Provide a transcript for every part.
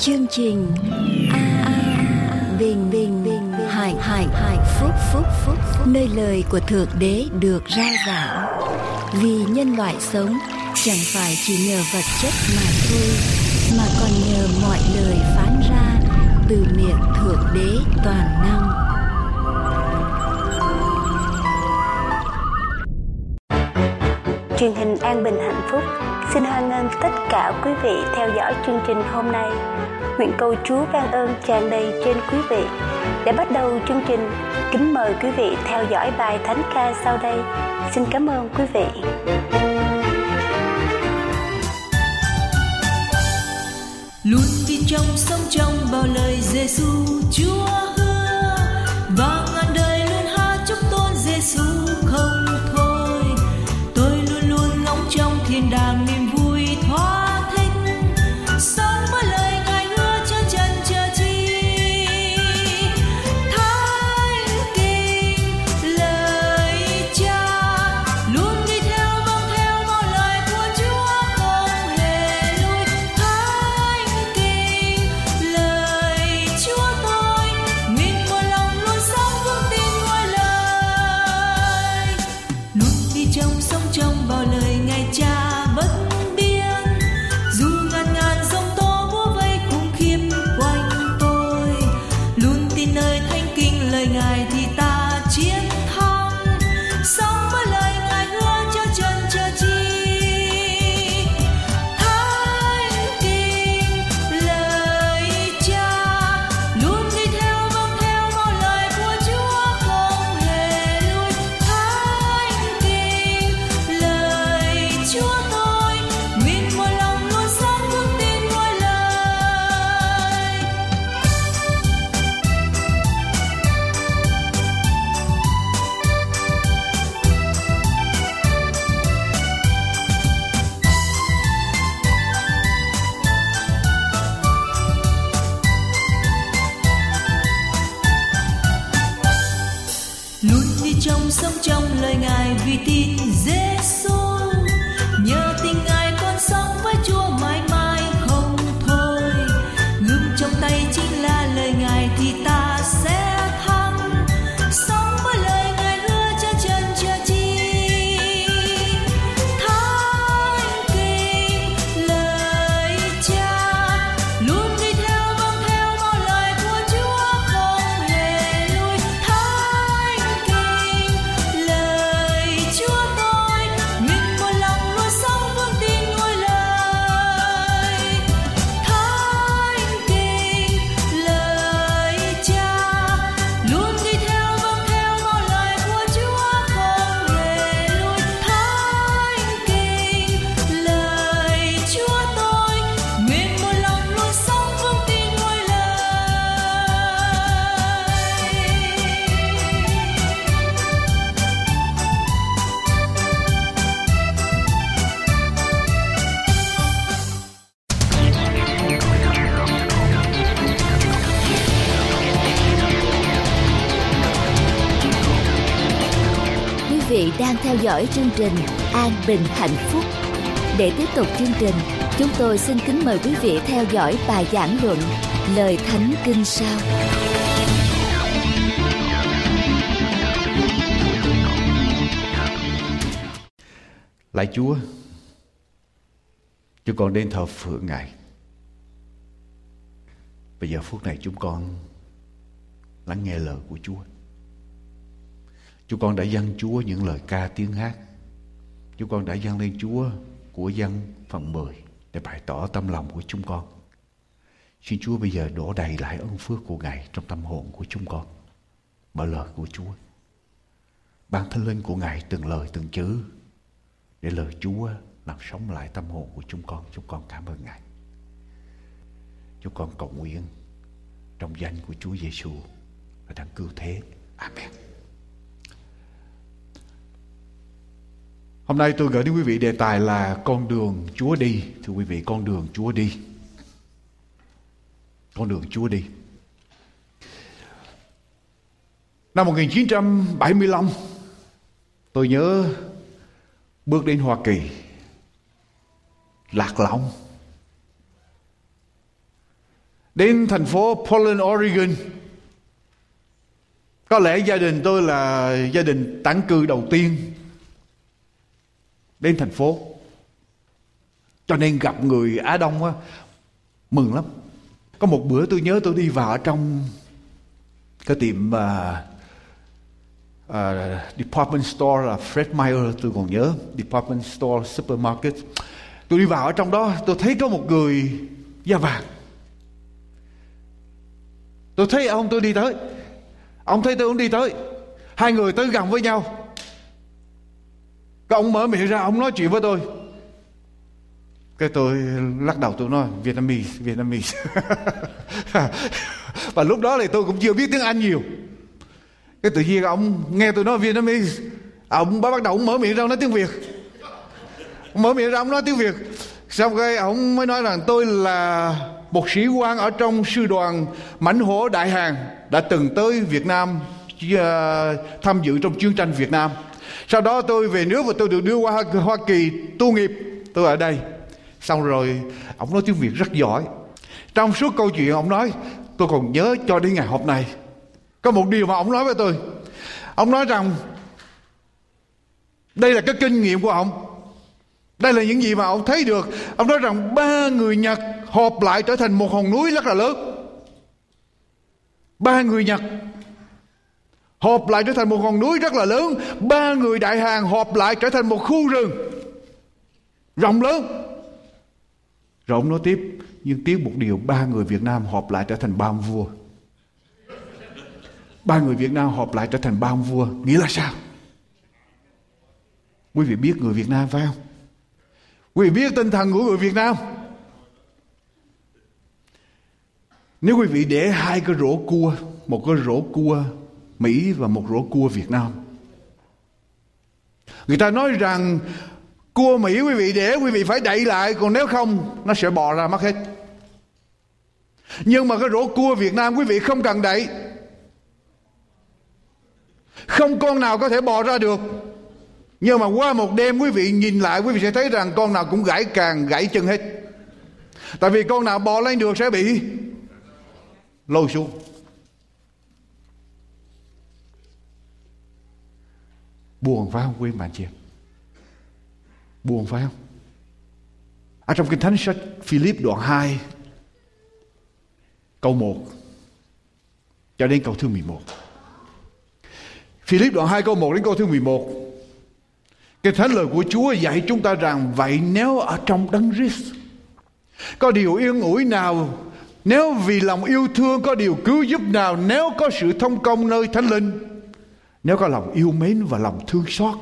chương trình a, a bình bình bình hải hải hải phúc phúc phúc nơi lời của thượng đế được rao giảng. Vì nhân loại sống chẳng phải chỉ nhờ vật chất mà thôi mà còn nhờ mọi lời phán ra từ miệng thượng đế toàn năng. Truyền hình an bình hạnh phúc xin hoan nghênh tất cả quý vị theo dõi chương trình hôm nay nguyện cầu chúa ban ơn tràn đầy trên quý vị. Để bắt đầu chương trình, kính mời quý vị theo dõi bài thánh ca sau đây. Xin cảm ơn quý vị. Luôn đi trong sống trong bao lời Giêsu Chúa đang theo dõi chương trình an bình hạnh phúc để tiếp tục chương trình chúng tôi xin kính mời quý vị theo dõi bài giảng luận lời thánh kinh sao Lạy Chúa, chúng con đến thờ phượng Ngài. Bây giờ phút này chúng con lắng nghe lời của Chúa. Chúng con đã dâng Chúa những lời ca tiếng hát. Chúng con đã dâng lên Chúa của dân phần 10 để bày tỏ tâm lòng của chúng con. Xin Chúa bây giờ đổ đầy lại ơn phước của Ngài trong tâm hồn của chúng con. Bởi lời của Chúa. Ban thánh linh của Ngài từng lời từng chữ để lời Chúa làm sống lại tâm hồn của chúng con. Chúng con cảm ơn Ngài. Chúng con cầu nguyện trong danh của Chúa Giêsu và đấng cứu thế. Amen. Hôm nay tôi gửi đến quý vị đề tài là con đường Chúa đi. Thưa quý vị, con đường Chúa đi. Con đường Chúa đi. Năm 1975, tôi nhớ bước đến Hoa Kỳ, Lạc lõng đến thành phố Portland, Oregon. Có lẽ gia đình tôi là gia đình tản cư đầu tiên đến thành phố. Cho nên gặp người Á Đông á, mừng lắm. Có một bữa tôi nhớ tôi đi vào ở trong cái tiệm uh, uh, department store là Fred Meyer tôi còn nhớ department store supermarket. Tôi đi vào ở trong đó tôi thấy có một người da vàng. Tôi thấy ông tôi đi tới. Ông thấy tôi cũng đi tới. Hai người tới gần với nhau cái ông mở miệng ra ông nói chuyện với tôi. Cái tôi lắc đầu tôi nói Vietnamese Vietnamese. Và lúc đó thì tôi cũng chưa biết tiếng Anh nhiều. Cái tự nhiên ông nghe tôi nói Vietnamese ông bắt đầu ông mở miệng ra ông nói tiếng Việt. Mở miệng ra ông nói tiếng Việt. Xong cái ông mới nói rằng tôi là một sĩ quan ở trong sư đoàn mãnh hổ đại hàng đã từng tới Việt Nam uh, tham dự trong chiến tranh Việt Nam sau đó tôi về nước và tôi được đưa qua Hoa Kỳ tu nghiệp. Tôi ở đây. Xong rồi, ông nói tiếng Việt rất giỏi. Trong suốt câu chuyện, ông nói, tôi còn nhớ cho đến ngày hôm nay. Có một điều mà ông nói với tôi. Ông nói rằng, đây là cái kinh nghiệm của ông. Đây là những gì mà ông thấy được. Ông nói rằng, ba người nhật họp lại trở thành một hòn núi rất là lớn. Ba người nhật họp lại trở thành một ngọn núi rất là lớn. Ba người đại hàng họp lại trở thành một khu rừng. Rộng lớn. Rồi ông nói tiếp, nhưng tiếc một điều, ba người việt nam họp lại trở thành ba ông vua. Ba người việt nam họp lại trở thành ba ông vua, nghĩa là sao? Quý vị biết người việt nam phải không? Quý vị biết tinh thần của người việt nam. Nếu quý vị để hai cái rổ cua, một cái rổ cua Mỹ và một rổ cua Việt Nam. Người ta nói rằng, cua Mỹ quý vị để, quý vị phải đậy lại, còn nếu không, nó sẽ bò ra mất hết. Nhưng mà cái rổ cua Việt Nam quý vị không cần đậy. Không con nào có thể bò ra được. Nhưng mà qua một đêm quý vị nhìn lại, quý vị sẽ thấy rằng con nào cũng gãy càng, gãy chân hết. Tại vì con nào bò lên được sẽ bị lôi xuống. Buồn phải không, quý bạn chị Buồn phải không? Ở trong kinh thánh sách Philip đoạn 2 Câu 1 Cho đến câu thứ 11 Philip đoạn 2 câu 1 đến câu thứ 11 Cái thánh lời của Chúa dạy chúng ta rằng, Vậy nếu ở trong đấng Christ, Có điều yên ủi nào? Nếu vì lòng yêu thương có điều cứu giúp nào? Nếu có sự thông công nơi thánh linh nếu có lòng yêu mến và lòng thương xót,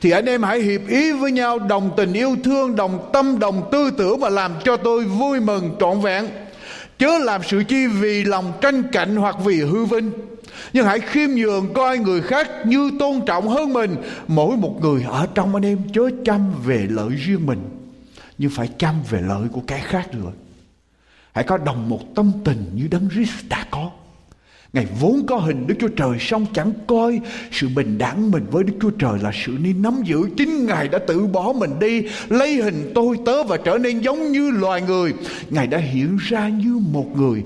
thì anh em hãy hiệp ý với nhau, đồng tình yêu thương, đồng tâm, đồng tư tưởng và làm cho tôi vui mừng trọn vẹn. Chớ làm sự chi vì lòng tranh cạnh hoặc vì hư vinh, nhưng hãy khiêm nhường coi người khác như tôn trọng hơn mình. Mỗi một người ở trong anh em chớ chăm về lợi riêng mình, nhưng phải chăm về lợi của cái khác nữa. Hãy có đồng một tâm tình như đấng Christ đã có. Ngài vốn có hình Đức Chúa Trời song chẳng coi sự bình đẳng mình với Đức Chúa Trời là sự nên nắm giữ. Chính Ngài đã tự bỏ mình đi, lấy hình tôi tớ và trở nên giống như loài người. Ngài đã hiện ra như một người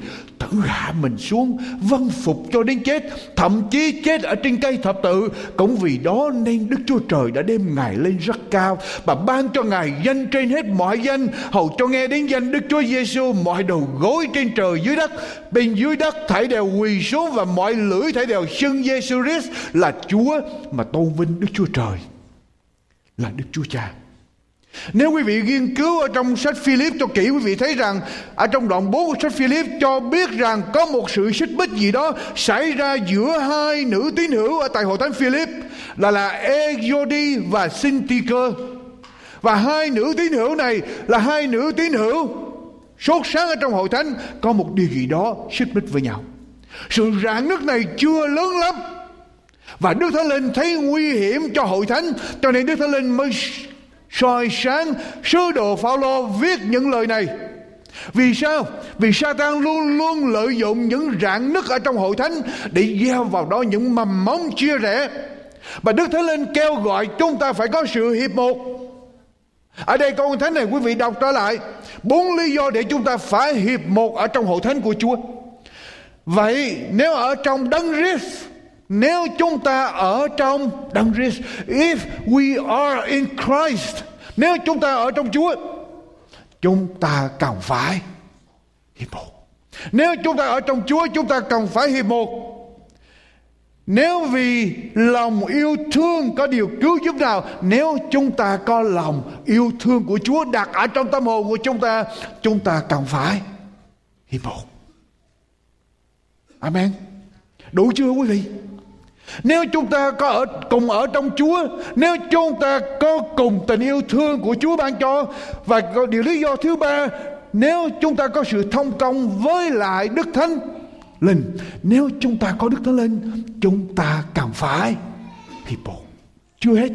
tự hạ mình xuống vâng phục cho đến chết thậm chí chết ở trên cây thập tự cũng vì đó nên đức chúa trời đã đem ngài lên rất cao và ban cho ngài danh trên hết mọi danh hầu cho nghe đến danh đức chúa giêsu mọi đầu gối trên trời dưới đất bên dưới đất thảy đều quỳ xuống và mọi lưỡi thể đều xưng giêsu christ là chúa mà tôn vinh đức chúa trời, là đức chúa cha nếu quý vị nghiên cứu ở trong sách Philip cho kỹ quý vị thấy rằng ở trong đoạn 4 của sách Philip cho biết rằng có một sự xích bích gì đó xảy ra giữa hai nữ tín hữu ở tại hội thánh Philip, là là Ejodi và Syntyche. Và hai nữ tín hữu này là hai nữ tín hữu sốt sáng ở trong hội thánh có một điều gì đó xích bích với nhau. Sự rạn nứt này chưa lớn lắm và Đức Thánh Linh thấy nguy hiểm cho hội thánh, cho nên Đức Thánh Linh mới soi sáng sứ đồ Phaolô viết những lời này. Vì sao? Vì Satan luôn luôn lợi dụng những rạn nứt ở trong hội thánh để gieo vào đó những mầm móng chia rẽ. Và Đức Thánh Linh kêu gọi chúng ta phải có sự hiệp một. Ở đây câu thánh này, quý vị đọc trở lại. Bốn lý do để chúng ta phải hiệp một ở trong hội thánh của Chúa. Vậy nếu ở trong đấng Christ, nếu chúng ta ở trong đấng Christ, if we are in Christ, nếu chúng ta ở trong Chúa, chúng ta cần phải hiệp một. Nếu chúng ta ở trong Chúa, chúng ta cần phải hiệp một. Nếu vì lòng yêu thương có điều cứu giúp nào, Nếu chúng ta có lòng yêu thương của Chúa đặt ở trong tâm hồn của chúng ta Chúng ta cần phải hiệp một. Amen Đủ chưa quý vị nếu chúng ta có ở cùng ở trong Chúa, nếu chúng ta có cùng tình yêu thương của Chúa ban cho và điều lý do thứ ba, nếu chúng ta có sự thông công với lại Đức Thánh Linh, nếu chúng ta có Đức Thánh Linh, chúng ta cần phải hiệp. Chưa hết.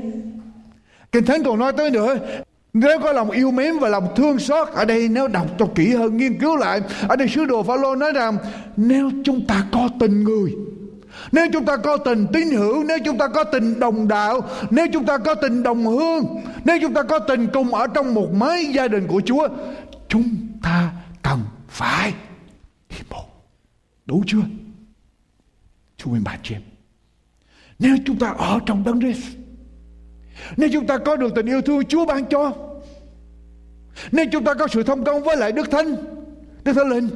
Kinh Thánh còn nói tới nữa, nếu có lòng yêu mến và lòng thương xót, ở đây nếu đọc cho kỹ hơn, nghiên cứu lại, ở đây sứ đồ Phaolô nói rằng, nếu chúng ta có tình người, nếu chúng ta có tình tín hữu, nếu chúng ta có tình đồng đạo, nếu chúng ta có tình đồng hương, nếu chúng ta có tình cùng ở trong một mái gia đình của chúa, chúng ta cần phải hiệp một. Đủ chưa? Chú mình bà chị em. Nếu chúng ta ở trong đấng Christ nếu chúng ta có được tình yêu thương Chúa ban cho Nếu chúng ta có sự thông công với lại Đức Thánh Đức Thánh Linh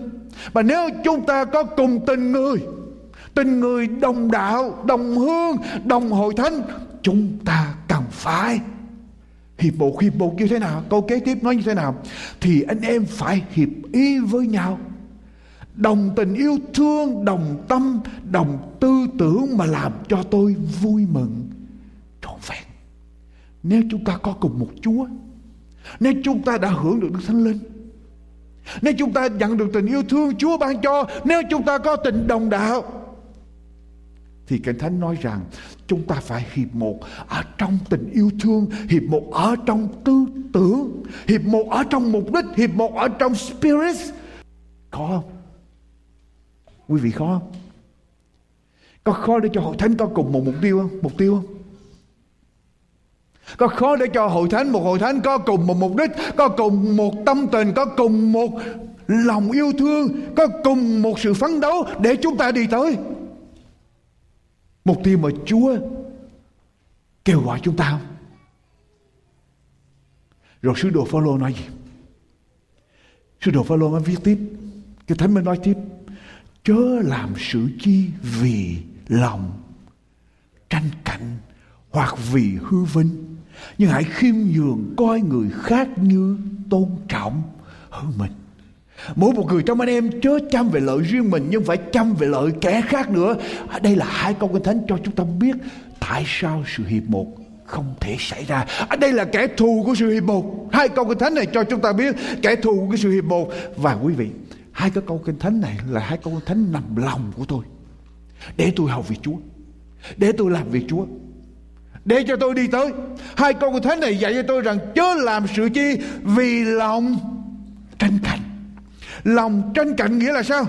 Và nếu chúng ta có cùng tình người Tình người đồng đạo, đồng hương, đồng hội thánh Chúng ta cần phải Hiệp bộ. Hiệp bộ như thế nào? Câu kế tiếp nói như thế nào? Thì anh em phải hiệp ý với nhau. Đồng tình yêu thương Đồng tâm Đồng tư tưởng Mà làm cho tôi vui mừng. Trọn vẹn. Nếu chúng ta có cùng một Chúa Nếu chúng ta đã hưởng được Đức Thánh Linh Nếu chúng ta nhận được tình yêu thương Chúa ban cho Nếu chúng ta có tình đồng đạo thì Kinh Thánh nói rằng chúng ta phải hiệp một ở trong tình yêu thương, hiệp một ở trong tư tưởng, hiệp một ở trong mục đích, hiệp một ở trong spirit. Khó không? Quý vị khó không? Có khó để cho hội thánh có cùng một mục tiêu không? Mục tiêu không? Có khó để cho hội thánh, một hội thánh có cùng một mục đích, có cùng một tâm tình, có cùng một lòng yêu thương, có cùng một sự phấn đấu để chúng ta đi tới. Mục tiêu mà Chúa kêu gọi chúng ta không? Rồi sứ đồ Phaolô nói gì? Sứ đồ Phaolô mới viết tiếp, cái thánh mới nói tiếp, chớ làm sự chi vì lòng tranh cạnh hoặc vì hư vinh, nhưng hãy khiêm nhường coi người khác như tôn trọng hơn mình. Mỗi một người trong anh em chớ chăm về lợi riêng mình nhưng phải chăm về lợi kẻ khác nữa. Đây là hai câu kinh thánh cho chúng ta biết tại sao sự hiệp một không thể xảy ra. Ở đây là kẻ thù của sự hiệp một. Hai câu kinh thánh này cho chúng ta biết kẻ thù của sự hiệp một. Và quý vị, hai cái câu kinh thánh này là hai câu kinh thánh nằm lòng của tôi. Để tôi học việc Chúa. Để tôi làm việc Chúa. Để cho tôi đi tới. Hai câu của thánh này dạy cho tôi rằng chớ làm sự chi vì lòng tranh cạnh. Lòng tranh cạnh nghĩa là sao?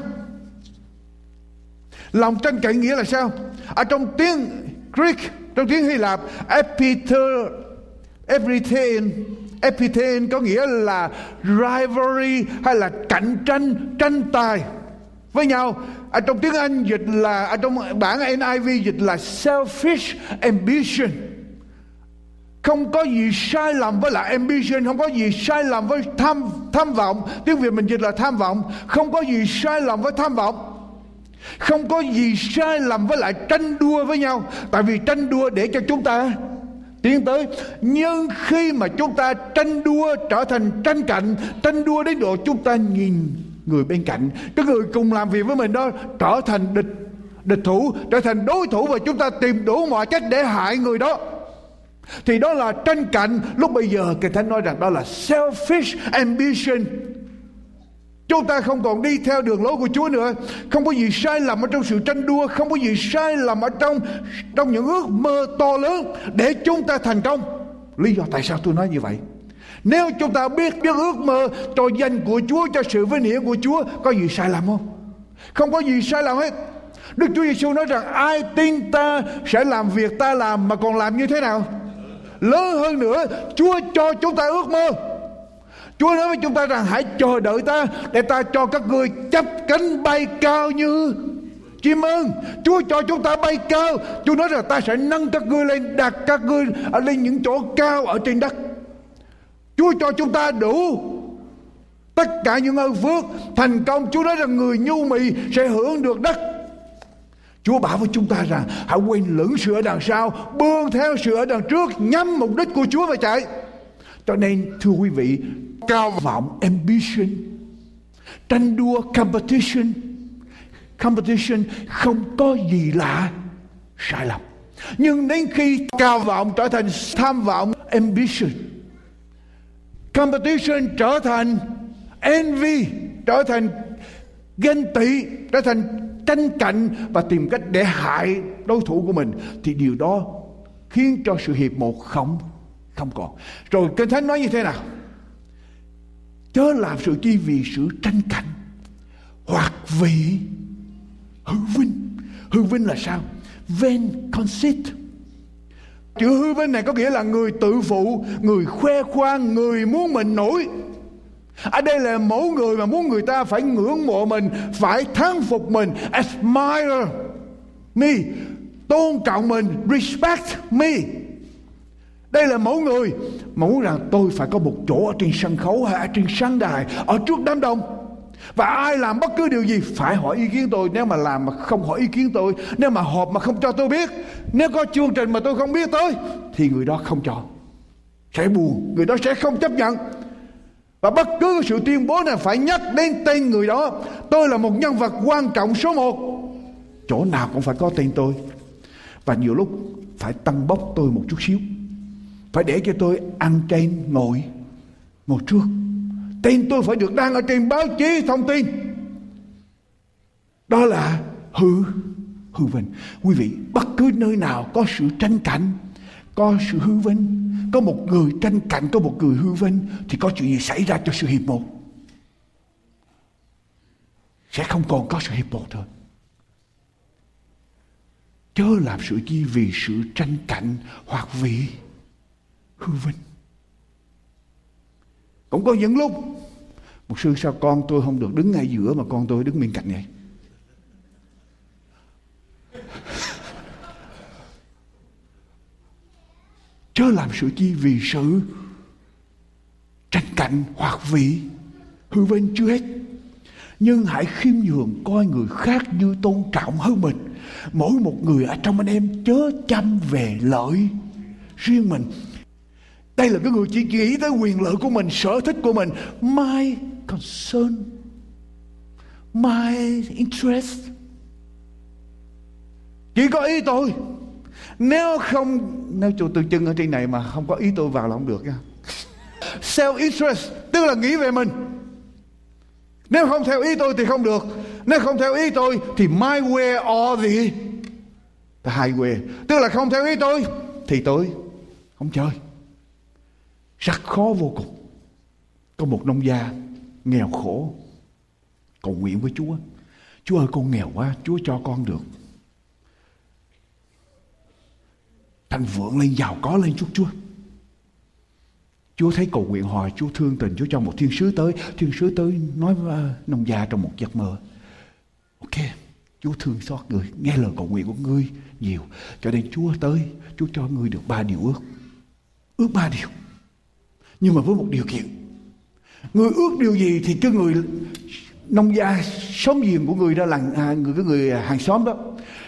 Lòng tranh cạnh nghĩa là sao? Ở trong tiếng Greek, trong tiếng Hy Lạp epiter epithen epithen có nghĩa là rivalry hay là cạnh tranh tranh tài với nhau. Ở trong tiếng Anh dịch là ở trong bản NIV dịch là selfish ambition. Không có gì sai lầm với lại ambition, không có gì sai lầm với tham tham vọng. Tiếng việt mình dịch là tham vọng. Không có gì sai lầm với tham vọng. Không có gì sai lầm với lại tranh đua với nhau. Tại vì tranh đua để cho chúng ta tiến tới. Nhưng khi mà chúng ta tranh đua trở thành tranh cạnh, tranh đua đến độ chúng ta nhìn người bên cạnh. Cái người cùng làm việc với mình đó trở thành địch địch thủ, trở thành đối thủ và chúng ta tìm đủ mọi cách để hại người đó. Thì đó là tranh cạnh. Lúc bây giờ Kinh Thánh nói rằng đó là selfish ambition. Chúng ta không còn đi theo đường lối của Chúa nữa. Không có gì sai lầm ở trong sự tranh đua, Không có gì sai lầm ở trong trong những ước mơ to lớn Để chúng ta thành công. Lý do tại sao tôi nói như vậy? Nếu chúng ta biết biết ước mơ cho danh của Chúa, Cho sự vinh hiển của Chúa, Có gì sai lầm không? Không có gì sai lầm hết. Đức Chúa Giêsu nói rằng, ai tin ta sẽ làm việc ta làm mà còn làm như thế nào? lớn hơn nữa, chúa cho chúng ta ước mơ. Chúa nói với chúng ta rằng, hãy chờ đợi ta để ta cho các ngươi chấp cánh bay cao như chim ưng. Chúa cho chúng ta bay cao. Chúa nói rằng, ta sẽ nâng các ngươi lên, đặt các ngươi ở lên những chỗ cao ở trên đất chúa cho chúng ta đủ tất cả những ơn phước thành công chúa nói rằng người nhu mì sẽ hưởng được đất Chúa bảo với chúng ta rằng hãy quên lửng sự ở đằng sau, bươn theo sự ở đằng trước, nhắm mục đích của Chúa và chạy. Cho nên thưa quý vị, cao vọng ambition, tranh đua competition, competition không có gì lạ sai lầm. Nhưng đến khi cao vọng trở thành tham vọng ambition, competition trở thành envy, trở thành ghen tị, trở thành tranh cạnh và tìm cách để hại đối thủ của mình thì điều đó khiến cho sự hiệp một không không còn. Rồi kinh thánh nói như thế nào? Chớ làm sự chi vì sự tranh cạnh hoặc vì hư vinh. Hư vinh là sao? Vain conceit chữ hư vinh này có nghĩa là người tự phụ, người khoe khoang, người muốn mình nổi. Ở đây là mẫu người mà muốn người ta phải ngưỡng mộ mình, phải thán phục mình, admire me, tôn trọng mình, respect me. Đây là mẫu người mà muốn rằng tôi phải có một chỗ ở trên sân khấu hay ở trên sân đài, ở trước đám đông và ai làm bất cứ điều gì phải hỏi ý kiến tôi. Nếu mà làm mà không hỏi ý kiến tôi, nếu mà họp mà không cho tôi biết, nếu có chương trình mà tôi không biết tới, thì người đó không cho. Sẽ buồn, người đó sẽ không chấp nhận. Và bất cứ sự tuyên bố nào phải nhắc đến tên người đó. Tôi là một nhân vật quan trọng số một. Chỗ nào cũng phải có tên tôi. Và nhiều lúc phải tăng bốc tôi một chút xíu. Phải để cho tôi ăn trên ngồi ngồi trước tên tôi phải được đăng ở trên báo chí thông tin. Đó là hư hư vinh. Quý vị, bất cứ nơi nào có sự tranh cạnh, có sự hư vinh, có một người tranh cạnh, có một người hư vinh, thì có chuyện gì xảy ra cho sự hiệp một? Sẽ không còn có sự hiệp một thôi. Chớ làm sự chi vì sự tranh cạnh hoặc vì hư vinh cũng có những lúc, một sư sao con tôi không được đứng ngay giữa mà con tôi đứng bên cạnh vậy? Chớ làm sự chi vì sự tranh cạnh hoặc vị, hư vinh chưa hết. Nhưng hãy khiêm nhường coi người khác như tôn trọng hơn mình. Mỗi một người ở trong anh em chớ chăm về lợi riêng mình đây là cái người chỉ nghĩ tới quyền lợi của mình, sở thích của mình. My concern, my interest. Chỉ có ý tôi. Nếu không, nếu chủ từ chân ở trên này mà không có ý tôi vào là không được nha. Self interest, tức là nghĩ về mình. Nếu không theo ý tôi thì không được. Nếu không theo ý tôi thì my way or the the highway. Tức là không theo ý tôi thì tôi không chơi rất khó vô cùng. Có một nông gia nghèo khổ, cầu nguyện với chúa. Chúa ơi, con nghèo quá, chúa cho con được. Thành vượng lên, giàu có lên chút chúa. Chúa thấy cầu nguyện hỏi Chúa thương tình. Chúa cho một thiên sứ tới. Thiên sứ tới nói với à, nông gia trong một giấc mơ. Ok, Chúa thương xót người. Nghe lời cầu nguyện của ngươi nhiều. Cho nên Chúa tới, Chúa cho ngươi được ba điều ước. Ước ba điều. Nhưng mà với một điều kiện Người ước điều gì thì cái người Nông gia xóm giềng của người đó là à, người cái người hàng xóm đó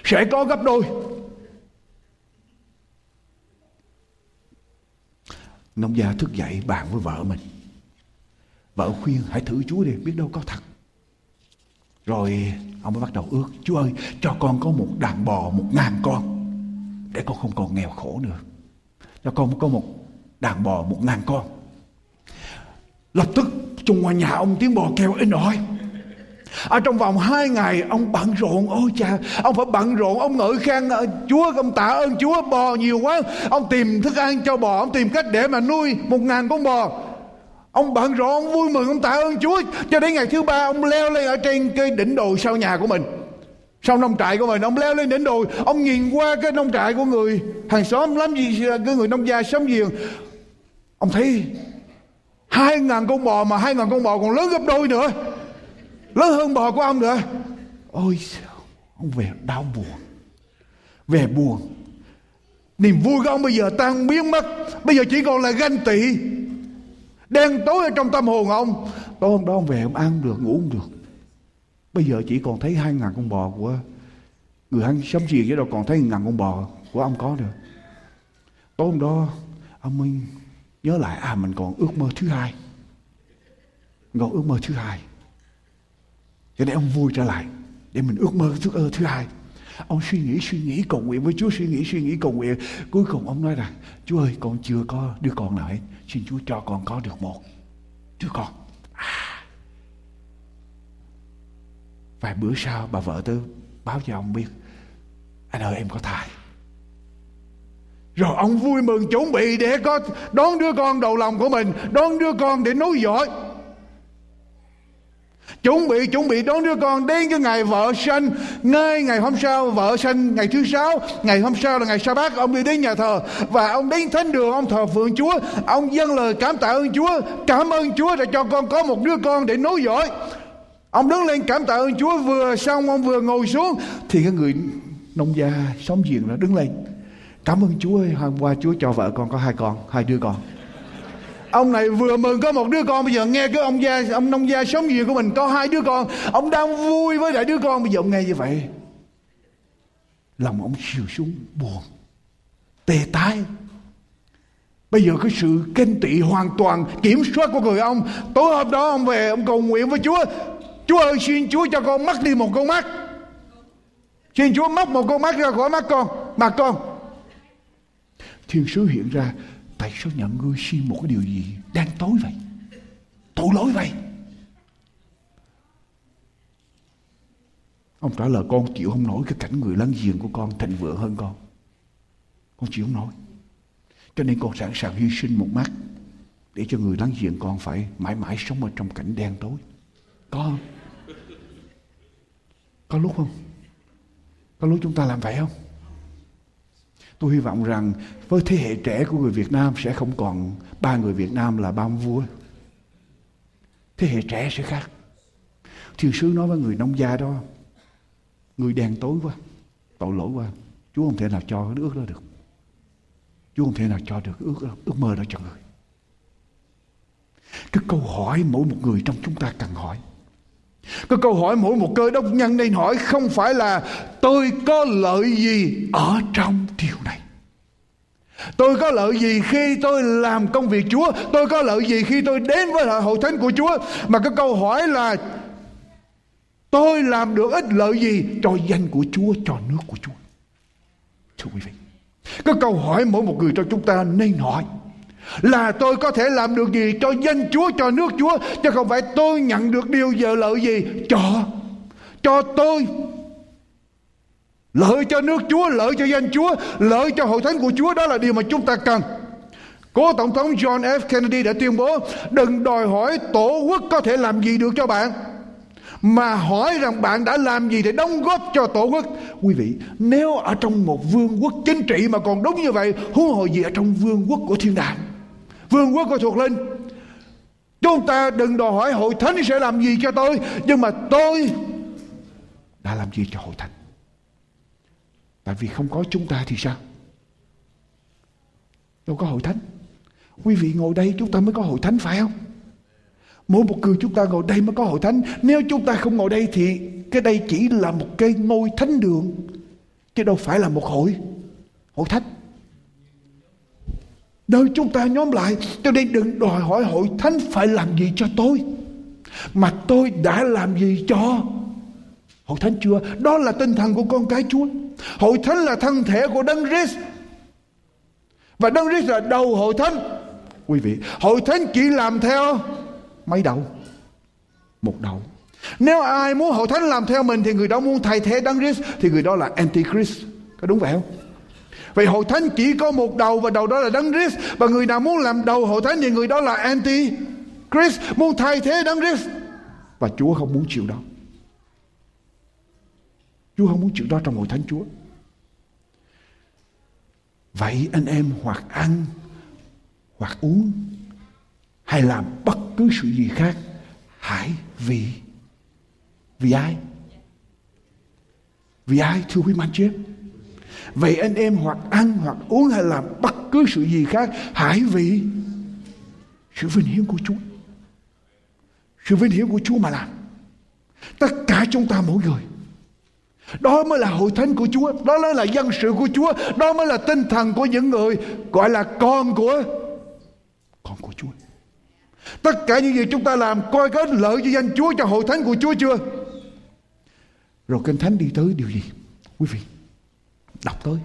Sẽ có gấp đôi Nông gia thức dậy bàn với vợ mình. Vợ khuyên hãy thử Chúa đi, biết đâu có thật. Rồi ông mới bắt đầu ước, Chúa ơi, cho con có một đàn bò một ngàn con. Để con không còn nghèo khổ nữa. Cho con có một đàn bò một ngàn con. Lập tức chung ngoài nhà ông tiếng bò kêu in ỏi. Ở trong vòng hai ngày, ông bận rộn, ôi cha, ông phải bận rộn, ông ngợi khen à, chúa ông tạ ơn chúa, bò nhiều quá. Ông tìm thức ăn cho bò, ông tìm cách để mà nuôi một ngàn con bò. Ông bận rộn, ông vui mừng, ông tạ ơn chúa. Cho đến ngày thứ ba, ông leo lên ở trên cái đỉnh đồi sau nhà của mình. Sau nông trại của mình, ông leo lên đỉnh đồi. Ông nhìn qua cái nông trại của người hàng xóm lắm gì, cái người nông gia sống giềng. Ông thấy hai ngàn con bò mà hai ngàn con bò còn lớn gấp đôi nữa. Lớn hơn bò của ông nữa. Ôi ông về đau buồn. Về buồn. Niềm vui của ông bây giờ tan biến mất. Bây giờ chỉ còn là ganh tị. Đen tối ở trong tâm hồn ông. Tối hôm đó ông về ông ăn được ngủ không được. Bây giờ chỉ còn thấy hai ngàn con bò của người ăn sống gì chứ đâu còn thấy ngàn con bò của ông có được tối hôm đó, ông mới nhớ lại à mình còn ước mơ thứ hai. Còn ước mơ thứ hai. Cho nên ông vui trở lại để mình ước mơ thứ mơ thứ hai. Ông suy nghĩ suy nghĩ, cầu nguyện với Chúa, suy nghĩ suy nghĩ, cầu nguyện. Cuối cùng ông nói rằng, Chúa ơi, con chưa có đứa con nào hết. Xin Chúa cho con có được một đứa con. À. vài bữa sau, bà vợ tôi báo cho ông biết, anh ơi, em có thai rồi ông vui mừng chuẩn bị để có đón đứa con đầu lòng của mình, đón đứa con để nối dõi. Chuẩn bị chuẩn bị đón đứa con đến cái ngày vợ sanh. Ngay ngày hôm sau vợ sanh, ngày thứ sáu, ngày hôm sau là ngày sa bát, ông đi đến nhà thờ. Và ông đến thánh đường, ông thờ phượng chúa. Ông dâng lời cảm tạ ơn chúa, cảm ơn chúa đã cho con có một đứa con để nối dõi. Ông đứng lên cảm tạ ơn chúa, vừa xong ông vừa ngồi xuống. Thì cái người nông gia sống giềng đó đứng lên cảm ơn chúa ơi, hôm qua chúa cho vợ con có hai con, hai đứa con. Ông này vừa mừng có một đứa con, bây giờ nghe cái ông gia, ông nông gia sống gì của mình, có hai đứa con. Ông đang vui với lại đứa con, bây giờ ông nghe như vậy. Lòng ông chiều xuống, buồn, tê tái. Bây giờ cái sự kinh tị hoàn toàn, kiểm soát của người ông. Tối hôm đó ông về, ông cầu nguyện với chúa. Chúa ơi, xin chúa cho con mất đi một con mắt. Xin chúa móc một con mắt ra khỏi mắt con. Mặt con thiên sứ hiện ra, Tại sao nhận ngươi xin một cái điều gì đang tối vậy? Tội lỗi vậy? Ông trả lời, con chịu không nổi cái cảnh người láng giềng của con thịnh vượng hơn con. Con chịu không nổi. Cho nên con sẵn sàng hy sinh một mắt để cho người láng giềng con phải mãi mãi sống ở trong cảnh đen tối. Có không? Có lúc không? Có lúc chúng ta làm vậy không? Tôi hy vọng rằng với thế hệ trẻ của người Việt Nam sẽ không còn ba người Việt Nam là ba ông vua. Thế hệ trẻ sẽ khác. Thiên sứ nói với người nông gia đó, người đèn tối quá, tội lỗi quá, Chúa không thể nào cho cái ước đó được. Chúa không thể nào cho được ước ước mơ đó cho người. Cái câu hỏi mỗi một người trong chúng ta cần hỏi. Cái câu hỏi mỗi một cơ đốc nhân nên hỏi, không phải là tôi có lợi gì ở trong điều này. Tôi có lợi gì khi tôi làm công việc Chúa? Tôi có lợi gì khi tôi đến với hội thánh của Chúa? Mà cái câu hỏi là, Tôi làm được ích lợi gì cho danh của Chúa, Cho nước của Chúa? Thưa quý vị Cái câu hỏi mỗi một người trong chúng ta nên hỏi là tôi có thể làm được gì cho danh Chúa, cho nước Chúa, chứ không phải tôi nhận được điều giờ lợi gì? Cho cho tôi. Lợi cho nước Chúa, lợi cho danh Chúa, lợi cho hội thánh của Chúa, đó là điều mà chúng ta cần. Cố Tổng thống John F. Kennedy đã tuyên bố, Đừng đòi hỏi tổ quốc có thể làm gì được cho bạn, Mà hỏi rằng bạn đã làm gì để đóng góp cho tổ quốc. Quý vị, Nếu ở trong một vương quốc chính trị mà còn đúng như vậy, Huống hồ gì ở trong vương quốc của thiên đàng? Vương quốc của thuộc linh. Chúng ta đừng đòi hỏi hội thánh sẽ làm gì cho tôi, nhưng mà tôi đã làm gì cho hội thánh. Tại vì không có chúng ta thì sao? Đâu có hội thánh. Quý vị ngồi đây chúng ta mới có hội thánh, phải không? Mỗi một người chúng ta ngồi đây mới có hội thánh. Nếu chúng ta không ngồi đây thì cái đây chỉ là một cái ngôi thánh đường, chứ đâu phải là một hội hội thánh. Nơi chúng ta nhóm lại, Cho nên đừng đòi hỏi hội thánh phải làm gì cho tôi. Mà tôi đã làm gì cho Hội thánh chưa Đó là tinh thần của con cái Chúa. Hội thánh là thân thể của Đấng Christ. Và Đấng Christ là đầu hội thánh. Quý vị, Hội thánh chỉ làm theo Mấy đầu Một đầu Nếu ai muốn hội thánh làm theo mình Thì người đó muốn thay thế Đấng Christ, Thì người đó là Antichrist. Có đúng vậy không? Vậy hội thánh chỉ có một đầu và đầu đó là Đấng Christ. Và người nào muốn làm đầu hội thánh thì người đó là anti Christ muốn thay thế Đấng Christ. Và Chúa không muốn chịu đó Chúa không muốn chịu đó trong hội thánh Chúa. Vậy anh em hoặc ăn, hoặc uống, hay làm bất cứ sự gì khác, hãy vì vì ai? Vì ai, thưa quý mạnh chết vậy anh em hoặc ăn hoặc uống hay làm bất cứ sự gì khác, hãy vì sự vinh hiển của Chúa. Sự vinh hiển của Chúa mà làm. Tất cả chúng ta mỗi người. Đó mới là hội thánh của Chúa. Đó mới là dân sự của Chúa. Đó mới là tinh thần của những người gọi là con của con của Chúa. Tất cả những gì chúng ta làm, coi có lợi cho danh Chúa, cho hội thánh của Chúa chưa? Rồi kinh thánh đi tới điều gì, quý vị? Đọc tới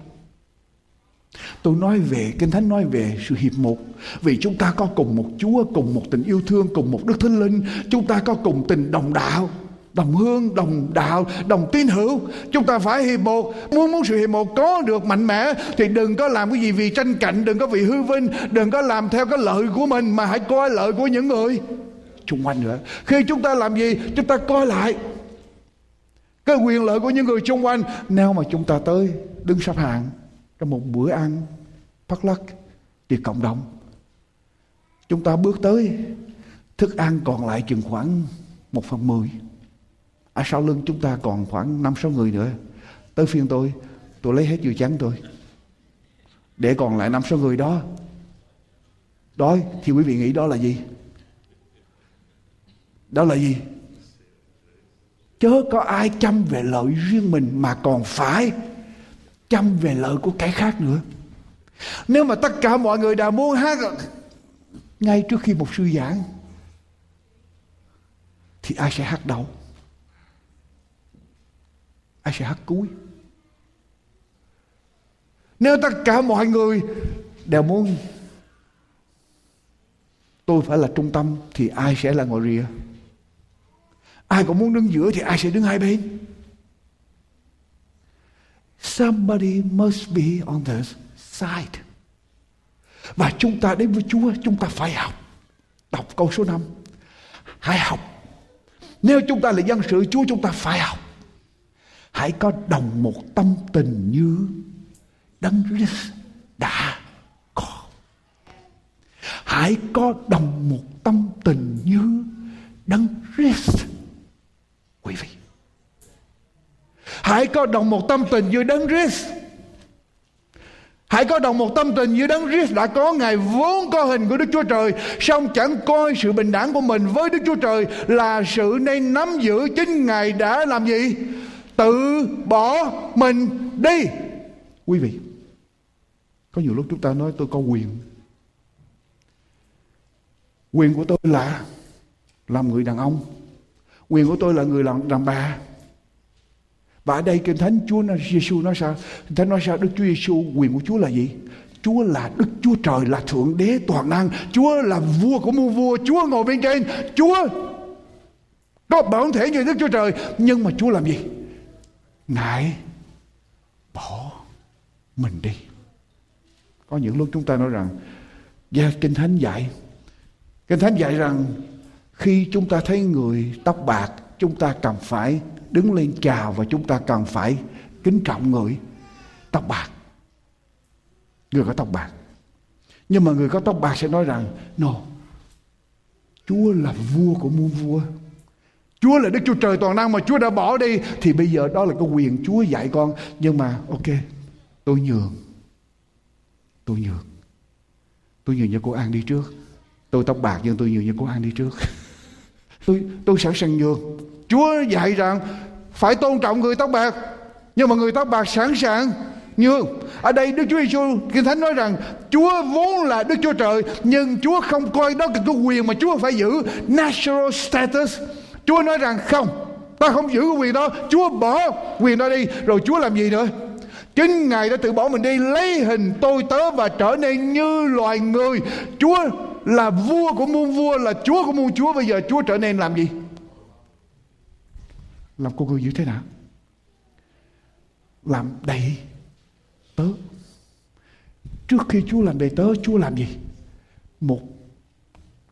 Tôi nói về, Kinh Thánh nói về sự hiệp một. Vì chúng ta có cùng một Chúa, cùng một tình yêu thương, cùng một Đức Thánh Linh. Chúng ta có cùng tình đồng đạo đồng hương, đồng đạo, đồng tín hữu. Chúng ta phải hiệp một. Muốn muốn sự hiệp một có được mạnh mẽ thì đừng có làm cái gì vì tranh cạnh, đừng có vì hư vinh, đừng có làm theo cái lợi của mình mà hãy coi lợi của những người xung quanh nữa. Khi chúng ta làm gì, chúng ta coi lại cái quyền lợi của những người xung quanh. Nếu mà chúng ta tới đứng sắp hàng trong một bữa ăn phát lắc thì cộng đồng. Chúng ta bước tới, thức ăn còn lại chừng khoảng một phần mười. Ở sau lưng chúng ta còn khoảng năm sáu người nữa. Tới phiên tôi tôi lấy hết dừa chán tôi để còn lại năm sáu người đó. Đói thì quý vị nghĩ đó là gì? Đó là gì? Chớ có ai chăm về lợi riêng mình mà còn phải chăm về lợi của cái khác nữa. Nếu mà tất cả mọi người đều muốn hát ngay trước khi một sư giảng, thì ai sẽ hát đầu? Ai sẽ hát cuối? Nếu tất cả mọi người đều muốn tôi phải là trung tâm, thì ai sẽ là ngồi rìa? Ai cũng muốn đứng giữa thì ai sẽ đứng hai bên? Somebody must be on the side. Và chúng ta đến với Chúa, chúng ta phải học. Đọc câu số 5 hãy học. Nếu chúng ta là dân sự, Chúa chúng ta phải học. Hãy có đồng một tâm tình như đấng Christ đã có. Hãy có đồng một tâm tình như đấng Christ quý vị hãy có đồng một tâm tình như đấng Christ. Hãy có đồng một tâm tình như Đấng Christ đã có. Ngài vốn có hình của Đức Chúa Trời, song chẳng coi sự bình đẳng của mình với Đức Chúa Trời là sự nên nắm giữ chính Ngài đã làm gì? tự bỏ mình đi. Quý vị, có nhiều lúc chúng ta nói tôi có quyền. Quyền của tôi là làm người đàn ông. Quyền của tôi là người làm đàn bà và ở đây kinh thánh Chúa nói Giêsu nói sao? Kinh thánh nói sao? Đức Chúa Giêsu quyền của Chúa là gì? Chúa là Đức Chúa Trời, là Thượng Đế toàn năng. Chúa là vua của muôn vua. Chúa ngồi bên trên. Chúa có bản thể như Đức Chúa Trời. Nhưng mà Chúa làm gì? Ngài bỏ mình đi. Có những lúc chúng ta nói rằng gia kinh thánh dạy. Kinh thánh dạy rằng, khi chúng ta thấy người tóc bạc, chúng ta cần phải đứng lên chào và chúng ta cần phải kính trọng người. Tóc bạc. Người có tóc bạc. Nhưng mà người có tóc bạc sẽ nói rằng, no, chúa là vua của muôn vua. Chúa là Đức Chúa Trời toàn năng mà Chúa đã bỏ đi. Thì bây giờ đó là cái quyền Chúa dạy con. Nhưng mà, ok, tôi nhường. Tôi nhường. Tôi nhường cho cô An đi trước. Tôi tóc bạc nhưng tôi nhường cho cô An đi trước. Tôi tôi sẵn sàng nhường. Chúa dạy rằng phải tôn trọng người tóc bạc. Nhưng mà người tóc bạc sẵn sàng. Nhường ở đây Đức Chúa Giêsu Kinh Thánh nói rằng Chúa vốn là Đức Chúa Trời, nhưng Chúa không coi đó là cái quyền mà Chúa phải giữ. Natural status. Chúa nói rằng không, Ta không giữ cái quyền đó. Chúa bỏ quyền đó đi, Rồi Chúa làm gì nữa? Chính Ngài đã tự bỏ mình đi, Lấy hình tôi tớ và trở nên như loài người. Chúa là vua của muôn vua, Là Chúa của muôn Chúa. Bây giờ Chúa trở nên làm gì? Làm con người như thế nào? Làm đầy tớ. Trước khi Chúa làm đầy tớ, Chúa làm gì? Một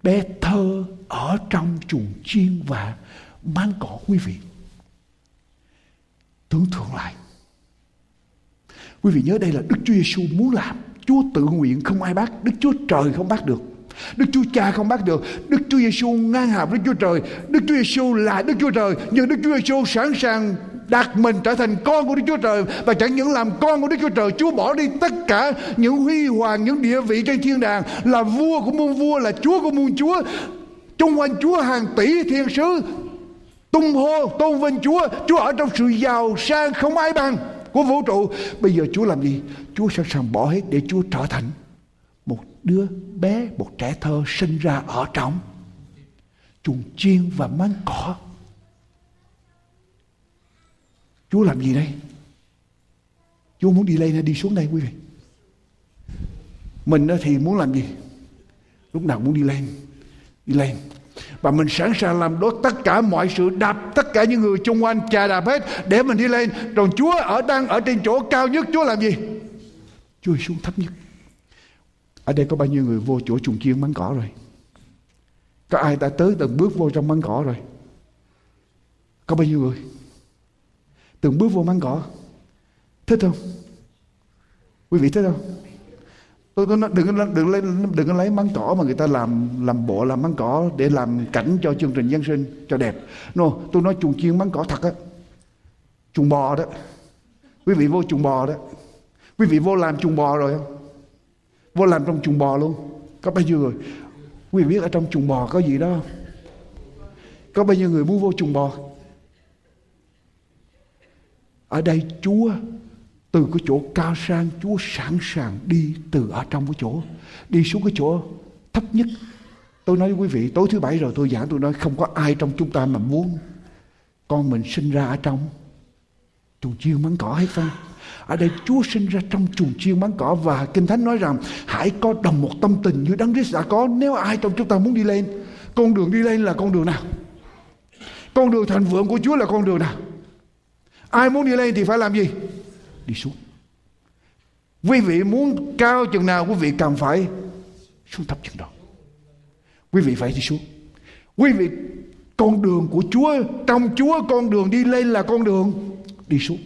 bé thơ ở trong chuồng chiên và mang cỏ quý vị. Tưởng tượng lại. Quý vị nhớ đây là đức chúa giêsu muốn làm. Chúa tự nguyện không ai bắt, đức chúa trời không bắt được. Đức Chúa Cha không bắt được. Đức Chúa Giêsu ngang hàng Đức Chúa Trời. Đức Chúa Giêsu là Đức Chúa Trời, nhưng Đức Chúa Giêsu sẵn sàng đặt mình trở thành con của Đức Chúa Trời và chẳng những làm con của Đức Chúa Trời, Chúa bỏ đi tất cả những huy hoàng, những địa vị trên thiên đàng là vua của muôn vua, là Chúa của muôn Chúa. Trung quanh Chúa hàng tỷ thiên sứ tung hô tôn vinh Chúa, Chúa ở trong sự giàu sang không ai bằng của vũ trụ. Bây giờ Chúa làm gì? Chúa sẵn sàng bỏ hết để Chúa trở thành đứa bé, một trẻ thơ sinh ra ở trong chuồng chiên và máng cỏ Chúa làm gì đây? Chúa muốn đi lên hay đi xuống đây quý vị? Mình thì muốn làm gì? Lúc nào muốn đi lên, đi lên. Và mình sẵn sàng làm đốt tất cả mọi sự đạp tất cả những người xung quanh chà đạp hết để mình đi lên. Còn Chúa ở đang ở trên chỗ cao nhất Chúa làm gì? Chúa xuống thấp nhất. Ở đây có bao nhiêu người vô chỗ trùng chiên mắng cỏ rồi? Có ai đã tới từng bước vô trong mắng cỏ rồi? Có bao nhiêu người? từng bước vô măng cỏ. Thích không? Quý vị thích không? Tôi tôi nói, đừng đừng lấy, đừng có lấy măng cỏ mà người ta làm làm bộ làm măng cỏ để làm cảnh cho chương trình dân sinh cho đẹp. No, tôi nói chuồng chiên măng cỏ thật á. Chuồng bò đó. Quý vị vô chuồng bò đó. Quý vị vô làm chuồng bò rồi không? Vô làm trong chuồng bò luôn. Có bao nhiêu người? Quý vị biết ở trong chuồng bò có gì đó không? Có bao nhiêu người muốn vô chuồng bò? Ở đây Chúa, từ cái chỗ cao sang, Chúa sẵn sàng đi từ ở trong cái chỗ, đi xuống cái chỗ thấp nhất. Tôi nói với quý vị, tối thứ bảy rồi tôi giảng, tôi nói không có ai trong chúng ta mà muốn con mình sinh ra ở trong. Chuồng chiêu mắng cỏ hết phải ở đây Chúa sinh ra trong chuồng chiên bán cỏ và Kinh Thánh nói rằng hãy có đồng một tâm tình như Đấng Christ đã có nếu ai trong chúng ta muốn đi lên, con đường đi lên là con đường nào con đường thành vượng của Chúa là con đường nào Ai muốn đi lên thì phải làm gì? Đi xuống. Quý vị muốn cao chừng nào, quý vị cần phải xuống thấp chừng đó. Quý vị phải đi xuống. Quý vị, con đường của Chúa, trong Chúa con đường đi lên là con đường đi xuống.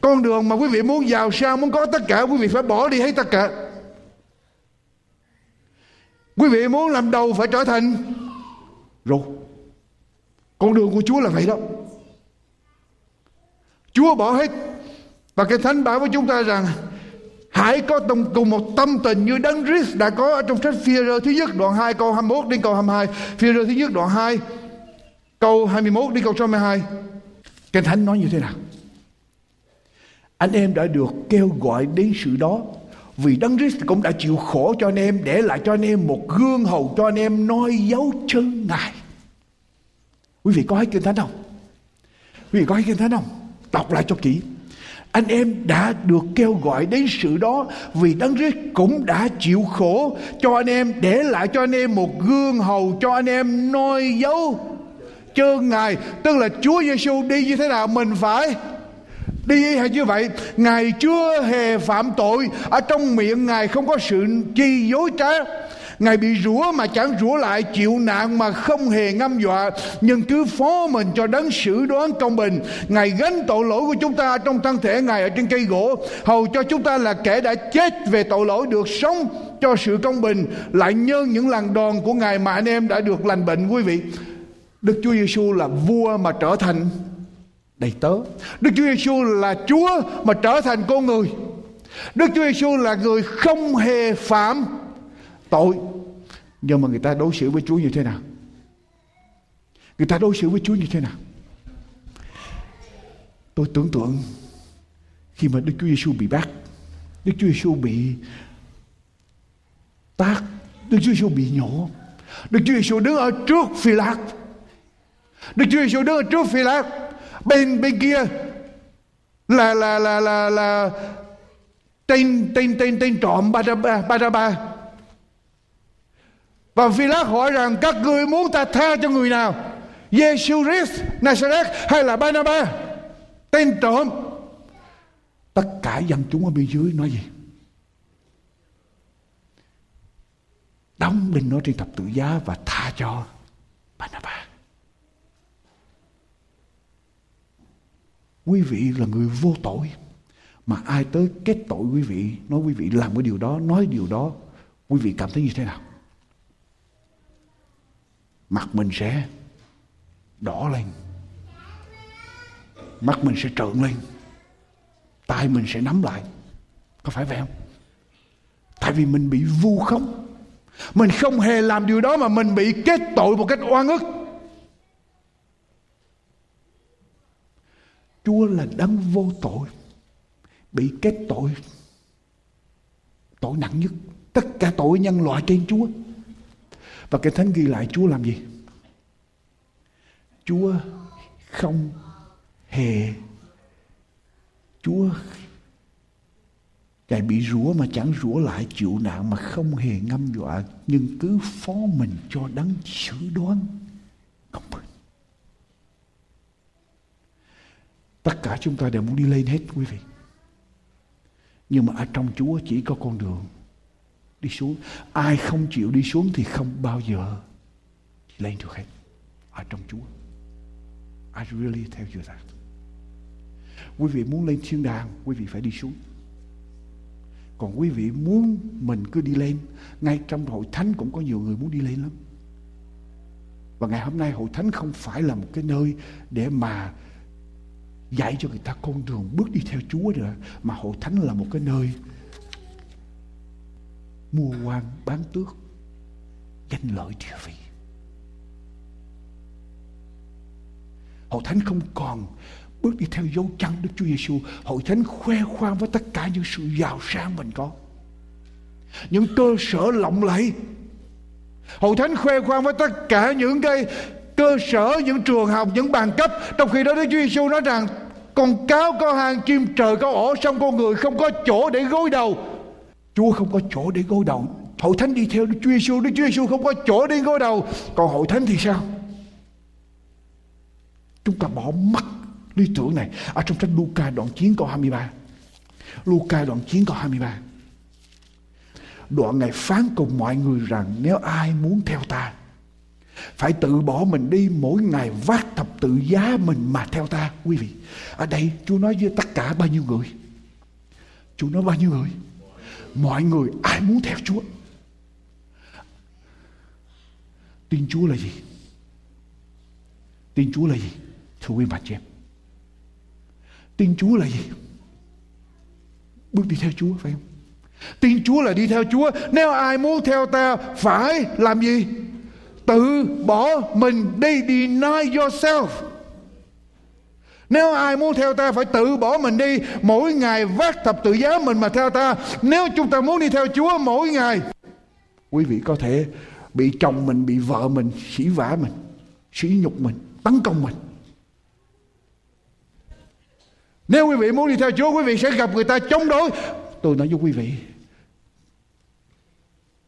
Con đường mà quý vị muốn giàu sang muốn có tất cả quý vị phải bỏ đi hết tất cả. Quý vị muốn làm đầu phải trở thành rô con đường của Chúa là vậy đó. Chúa bỏ hết. Và cái thánh bảo với chúng ta rằng Hãy có đồng, cùng một tâm tình như Đấng Christ đã có ở trong sách phi rơ thứ nhất đoạn 2 câu 21 đến câu 22. phi rơ thứ nhất đoạn 2 câu 21 đến câu 22. Cái thánh nói như thế nào? Anh em đã được kêu gọi đến sự đó vì Đấng Christ cũng đã chịu khổ cho anh em, để lại cho anh em một gương hầu cho anh em noi dấu chân Ngài. Quý vị có hay kinh thánh không? Quý vị có hay kinh thánh không? Đọc lại cho kỹ. Anh em đã được kêu gọi đến sự đó vì Đấng Christ cũng đã chịu khổ cho anh em, để lại cho anh em một gương hầu cho anh em noi dấu chân Ngài. Tức là Chúa Giêsu đi như thế nào, mình phải đi hay như vậy, ngài chưa hề phạm tội. Ở trong miệng ngài không có sự chi dối trá. Ngài bị rủa mà chẳng rủa lại, chịu nạn mà không hề ngâm dọa. Nhưng cứ phó mình cho đấng xử đoán công bình Ngài gánh tội lỗi của chúng ta trong thân thể Ngài ở trên cây gỗ. Hầu cho chúng ta là kẻ đã chết về tội lỗi được sống cho sự công bình. Lại nhân những lần đòn của Ngài mà anh em đã được lành bệnh, quý vị. Đức Chúa Giêsu là vua mà trở thành đầy tớ. Đức Chúa Giêsu là Chúa mà trở thành con người. Đức Chúa Giêsu là người không hề phạm tội. Nhưng mà người ta đối xử với Chúa như thế nào? Người ta đối xử với Chúa như thế nào? Tôi tưởng tượng, khi mà Đức Chúa Giêsu bị bắt, Đức Chúa Giêsu bị tác Đức Chúa Giêsu bị nhổ. Đức Chúa Giêsu đứng ở trước phi lát Đức Chúa Giêsu đứng ở trước phi lát bên bên kia là là là là là tên tên tên tên trộm Baraba Baraba và phi lát hỏi rằng các người muốn ta tha cho người nào? Jesus Christ, Nazareth hay là Barnabas? Tên trộm. Tất cả dân chúng ở bên dưới nói gì? Đóng đinh nó trên thập tự giá và tha cho quý vị là người vô tội. Mà ai tới kết tội quý vị, nói quý vị làm cái điều đó, nói điều đó, quý vị cảm thấy như thế nào? Mặt mình sẽ đỏ lên. Mắt mình sẽ trợn lên. Tay mình sẽ nắm lại. Có phải vậy không? Tại vì mình bị vu khống. Mình không hề làm điều đó mà mình bị kết tội một cách oan ức. Chúa là đấng vô tội, bị kết tội tội nặng nhất. Tất cả tội nhân loại trên Chúa. Và cái thánh ghi lại Chúa làm gì? Chúa không hề, Chúa Ngài bị rủa mà chẳng rủa lại chịu nạn mà không hề ngâm dọa, nhưng cứ phó mình cho đấng xử đoán. Công bình. Tất cả chúng ta đều muốn đi lên hết quý vị. Nhưng mà ở trong Chúa chỉ có con đường đi xuống. Ai không chịu đi xuống thì không bao giờ lên được hết. Ở trong Chúa. I really tell you that. Quý vị muốn lên thiên đàng, quý vị phải đi xuống. Còn quý vị muốn mình cứ đi lên, ngay trong hội thánh cũng có nhiều người muốn đi lên lắm. Và ngày hôm nay hội thánh không phải là một cái nơi để mà dạy cho người ta con đường bước đi theo Chúa nữa, mà hội thánh là một cái nơi mua quan bán tước danh lợi địa vị hội thánh không còn bước đi theo dấu chân Đức Chúa Giêsu, hội thánh khoe khoang với tất cả những sự giàu sang mình có. Những cơ sở lộng lẫy. Hội thánh khoe khoang với tất cả những cái cơ sở, những trường học, những bằng cấp. Trong khi đó Đức Chúa Giêsu nói rằng con cáo có hang chim trời có ổ xong con người không có chỗ để gối đầu. Chúa không có chỗ để gối đầu. Hội thánh đi theo Đức Chúa Giêsu, Đức Chúa Giêsu không có chỗ để gối đầu. Còn hội thánh thì sao? Chúng ta bỏ mất lý tưởng này ở trong sách Luca đoạn 9 câu 23. Luca đoạn 9 câu 23. Đoạn ngày phán cùng mọi người rằng nếu ai muốn theo ta phải tự bỏ mình đi, mỗi ngày vác thập tự giá mình mà theo ta, quý vị ở đây, Chúa nói với tất cả bao nhiêu người Chúa nói bao nhiêu người mọi người ai muốn theo Chúa tin Chúa là gì tin Chúa là gì thưa quý bà chị em Tin Chúa là gì? Bước đi theo Chúa, phải không? Tin Chúa là đi theo Chúa. Nếu ai muốn theo ta, phải làm gì? Tự bỏ mình đi deny yourself. Nếu ai muốn theo ta phải tự bỏ mình đi Mỗi ngày vác thập tự giá mình mà theo ta Nếu chúng ta muốn đi theo Chúa mỗi ngày Quý vị có thể bị chồng mình, bị vợ mình Sỉ vả mình, sỉ nhục mình, tấn công mình nếu quý vị muốn đi theo Chúa, quý vị sẽ gặp người ta chống đối. Tôi nói với quý vị,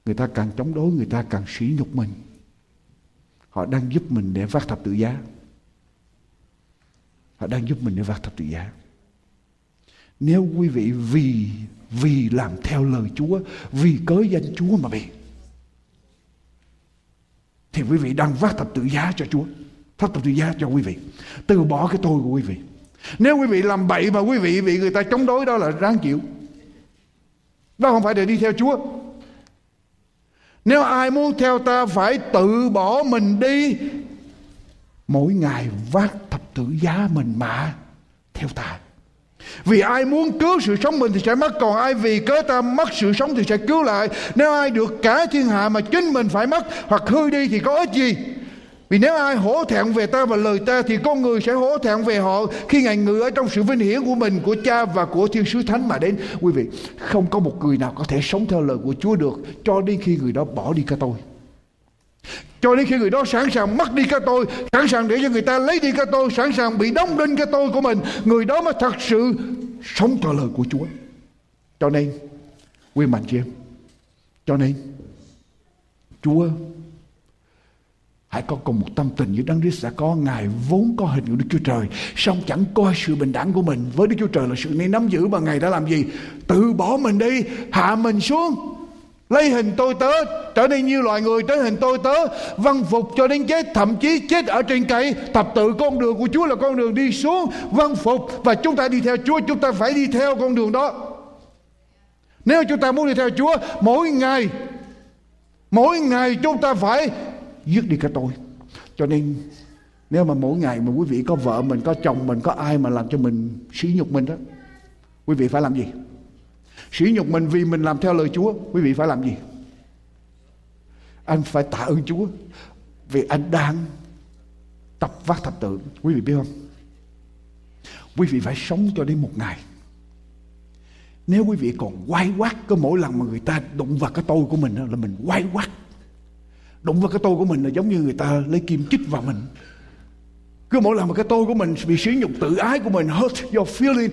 người ta càng chống đối, người ta càng sỉ nhục mình. Họ đang giúp mình để vác thập tự giá. Họ đang giúp mình để vác thập tự giá. Nếu quý vị vì vì làm theo lời Chúa, vì cớ danh Chúa mà bị, thì quý vị đang vác thập tự giá cho Chúa. Thập tự giá cho quý vị. Từ bỏ cái tôi của quý vị. Nếu quý vị làm bậy mà quý vị bị người ta chống đối đó là ráng chịu. Đó không phải để đi theo Chúa. Nếu ai muốn theo ta phải tự bỏ mình đi. Mỗi ngày vác thập tự giá mình mà theo ta. Vì ai muốn cứu sự sống mình thì sẽ mất, Còn ai vì cớ ta mất sự sống thì sẽ cứu lại. Nếu ai được cả thiên hạ mà chính mình phải mất Hoặc hư đi thì có ích gì? Vì nếu ai hổ thẹn về ta và lời ta thì con người sẽ hổ thẹn về họ khi ngài ngự ở trong sự vinh hiển của mình, của cha và của thiên sứ thánh mà đến. Quý vị, không có một người nào có thể sống theo lời của Chúa được cho đến khi người đó bỏ đi cả tôi. Cho đến khi người đó sẵn sàng mất đi cái tôi Sẵn sàng để cho người ta lấy đi cái tôi Sẵn sàng bị đóng đinh cái tôi của mình Người đó mới thật sự sống theo lời của Chúa Cho nên Quý mạnh chị em Cho nên Chúa Hãy có cùng một tâm tình như Đấng Christ đã có. Ngài vốn có hình của Đức Chúa Trời. Song chẳng coi sự bình đẳng của mình với Đức Chúa Trời là sự nên nắm giữ. Mà Ngài đã làm gì? Tự bỏ mình đi. Hạ mình xuống. Lấy hình tôi tớ. Trở nên như loài người. Trở hình tôi tớ. Văn phục cho đến chết. Thậm chí chết ở trên cây. Thập tự con đường của Chúa là con đường đi xuống. Văn phục. Và chúng ta đi theo Chúa. Chúng ta phải đi theo con đường đó. Nếu chúng ta muốn đi theo Chúa. Mỗi ngày Mỗi ngày chúng ta phải dứt đi cái tôi. Cho nên, nếu mà mỗi ngày mà quý vị có vợ mình, có chồng mình, có ai mà làm cho mình sỉ nhục mình đó, quý vị phải làm gì? Sỉ nhục mình vì mình làm theo lời chúa, quý vị phải làm gì? Anh phải tạ ơn chúa vì anh đang tập vác thập tự. Quý vị biết không? Quý vị phải sống cho đến một ngày. Nếu quý vị còn quay quát cứ mỗi lần mà người ta đụng vào cái tôi của mình là mình quay quát đụng vào cái tôi của mình là giống như người ta lấy kim chích vào mình. Cứ mỗi lần mà cái tôi của mình bị sử dụng tự ái của mình, hurt your feeling,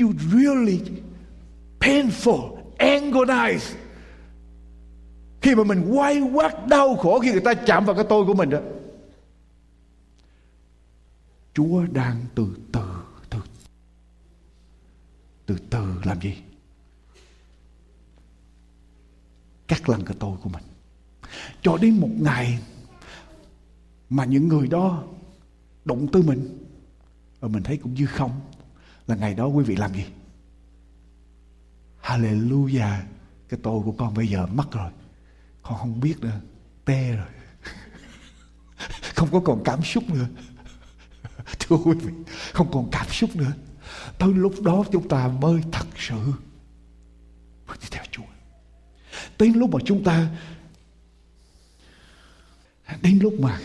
you really painful, agonized. Khi mà mình quay quát đau khổ khi người ta chạm vào cái tôi của mình đó, Chúa đang từ từ từ từ từ làm gì? Cắt lăn cái tôi của mình. Cho đến một ngày mà những người đó đụng tới mình và mình thấy cũng như không là ngày đó quý vị làm gì? Hallelujah, cái tôi của con bây giờ mất rồi. Con không biết nữa, tê rồi. không có còn cảm xúc nữa. Thưa quý vị, không còn cảm xúc nữa. Tới lúc đó chúng ta mới thật sự mới đi theo Chúa. Tới lúc mà chúng ta đến lúc mà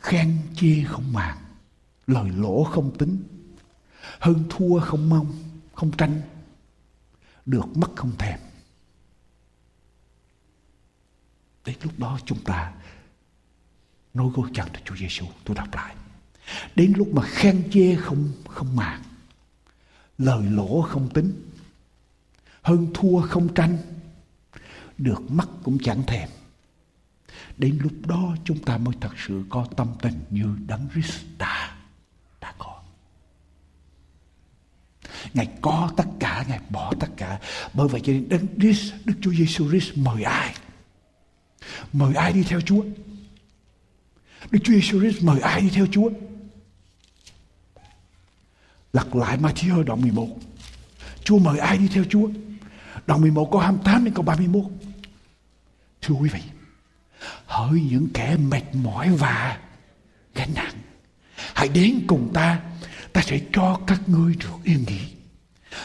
khen chê không màng, lời lỗ không tính, hơn thua không mong, không tranh, được mất không thèm. Đến lúc đó chúng ta nói gối chặt cho Chúa Giêsu tôi đọc lại. Đến lúc mà khen chê không không màng, lời lỗ không tính, hơn thua không tranh, được mất cũng chẳng thèm. Đến lúc đó chúng ta mới thật sự có tâm tình như Đấng Christ đã, đã có. Ngài có tất cả, Ngài bỏ tất cả. Bởi vậy cho nên Đấng Christ, Đức Chúa Giêsu Christ mời ai? Mời ai đi theo Chúa? Đức Chúa Giêsu Christ mời ai đi theo Chúa? Lặp lại Matthew đoạn 11. Chúa mời ai đi theo Chúa? Đoạn 11 câu 28 đến câu 31. Thưa quý vị, hỡi những kẻ mệt mỏi và gánh nặng. Hãy đến cùng ta. Ta sẽ cho các ngươi được yên nghỉ.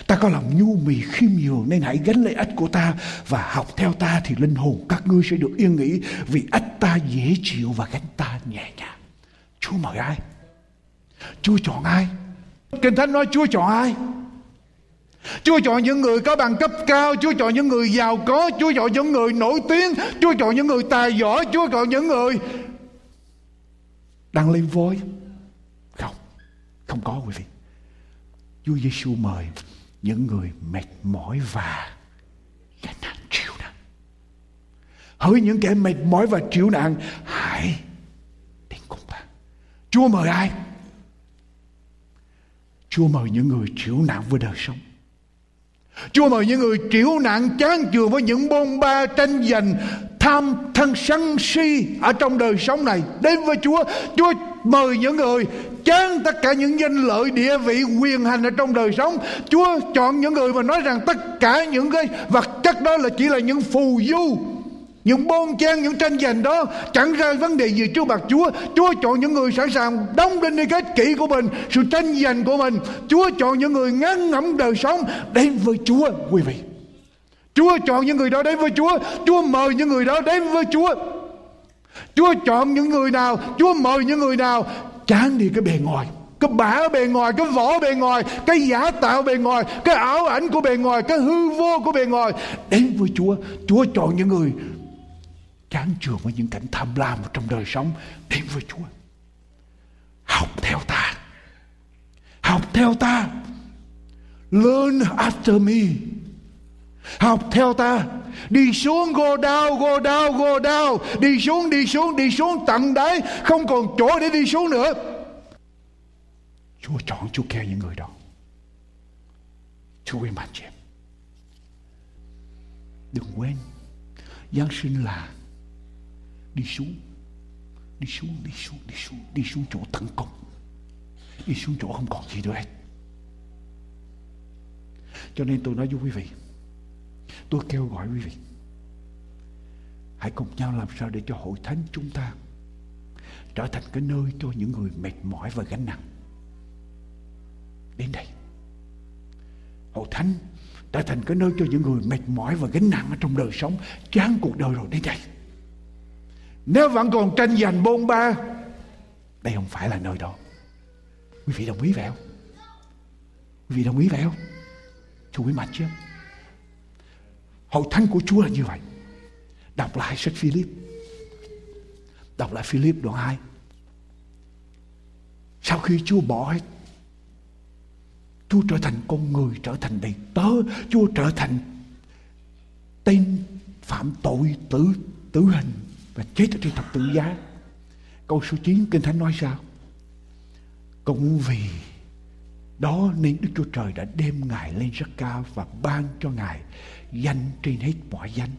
Ta có lòng nhu mì khiêm nhường nên hãy gánh lấy ách của ta và học theo ta thì linh hồn các ngươi sẽ được yên nghỉ vì ách ta dễ chịu và gánh ta nhẹ nhàng. Chúa mời ai? Chúa chọn ai? Kinh thánh nói chúa chọn ai? Chúa chọn những người có bằng cấp cao, Chúa chọn những người giàu có, Chúa chọn những người nổi tiếng, Chúa chọn những người tài giỏi, Chúa chọn những người đang lên voi. Không, không có quý vị. Chúa Giêsu mời những người mệt mỏi và gánh nặng chịu nặng. Hỡi những kẻ mệt mỏi và chịu nặng, hãy đến cùng ta. Chúa mời ai? Chúa mời những người chịu nặng với đời sống Chúa mời những người chịu nạn chán chường với những bôn ba tranh giành tham thân sân si ở trong đời sống này đến với Chúa. Chúa mời những người chán tất cả những danh lợi địa vị quyền hành ở trong đời sống chúa chọn những người mà nói rằng tất cả những cái vật chất đó là chỉ là những phù du những bon chen, những tranh giành đó chẳng ra vấn đề gì trước mặt chúa. Chúa chọn những người sẵn sàng đóng đinh đi kết kỹ của mình, sự tranh giành của mình. Chúa chọn những người ngán ngẩm đời sống đến với chúa, quý vị. Chúa chọn những người đó đến với chúa. Chúa mời những người đó đến với chúa. Chúa chọn những người nào, chúa mời những người nào chán đi cái bề ngoài. Cái bả bề ngoài, cái vỏ bề ngoài, cái giả tạo bề ngoài, cái ảo ảnh của bề ngoài, cái hư vô của bề ngoài đến với chúa. Chúa chọn những người chán chường với những cảnh tham lam trong đời sống đến với Chúa. Học theo ta. Học theo ta. Learn after me. Học theo ta. Đi xuống go down go down go down. Đi xuống đi xuống đi xuống, tận đáy. Không còn chỗ để đi xuống nữa. Chúa chọn Chúa kêu những người đó. Chúa quý mạnh chị Đừng quên, Giáng sinh là đi xuống. Đi xuống đi xuống đi xuống đi xuống chỗ tận cùng đi xuống chỗ không còn gì nữa hết. Cho nên tôi nói với quý vị, tôi kêu gọi quý vị, hãy cùng nhau làm sao để cho hội thánh chúng ta trở thành cái nơi cho những người mệt mỏi và gánh nặng. Đến đây. Hội thánh trở thành cái nơi cho những người mệt mỏi và gánh nặng ở trong đời sống, chán cuộc đời rồi. Đến đây nếu vẫn còn tranh giành bôn ba đây không phải là nơi đó. Quý vị đồng ý vậy không? Quý vị đồng ý vậy không? Chú quý mặt chứ? Hội thánh của chúa là như vậy. Đọc lại sách Philip. Đọc lại Philip đoạn 2 sau khi chúa bỏ hết Chúa trở thành con người, trở thành đầy tớ, Chúa trở thành tên phạm tội tử tử hình và chết ở trên thập tự giá. Câu số 9 Kinh Thánh nói sao? Cũng vì đó nên Đức Chúa Trời đã đem Ngài lên rất cao và ban cho Ngài danh trên hết mọi danh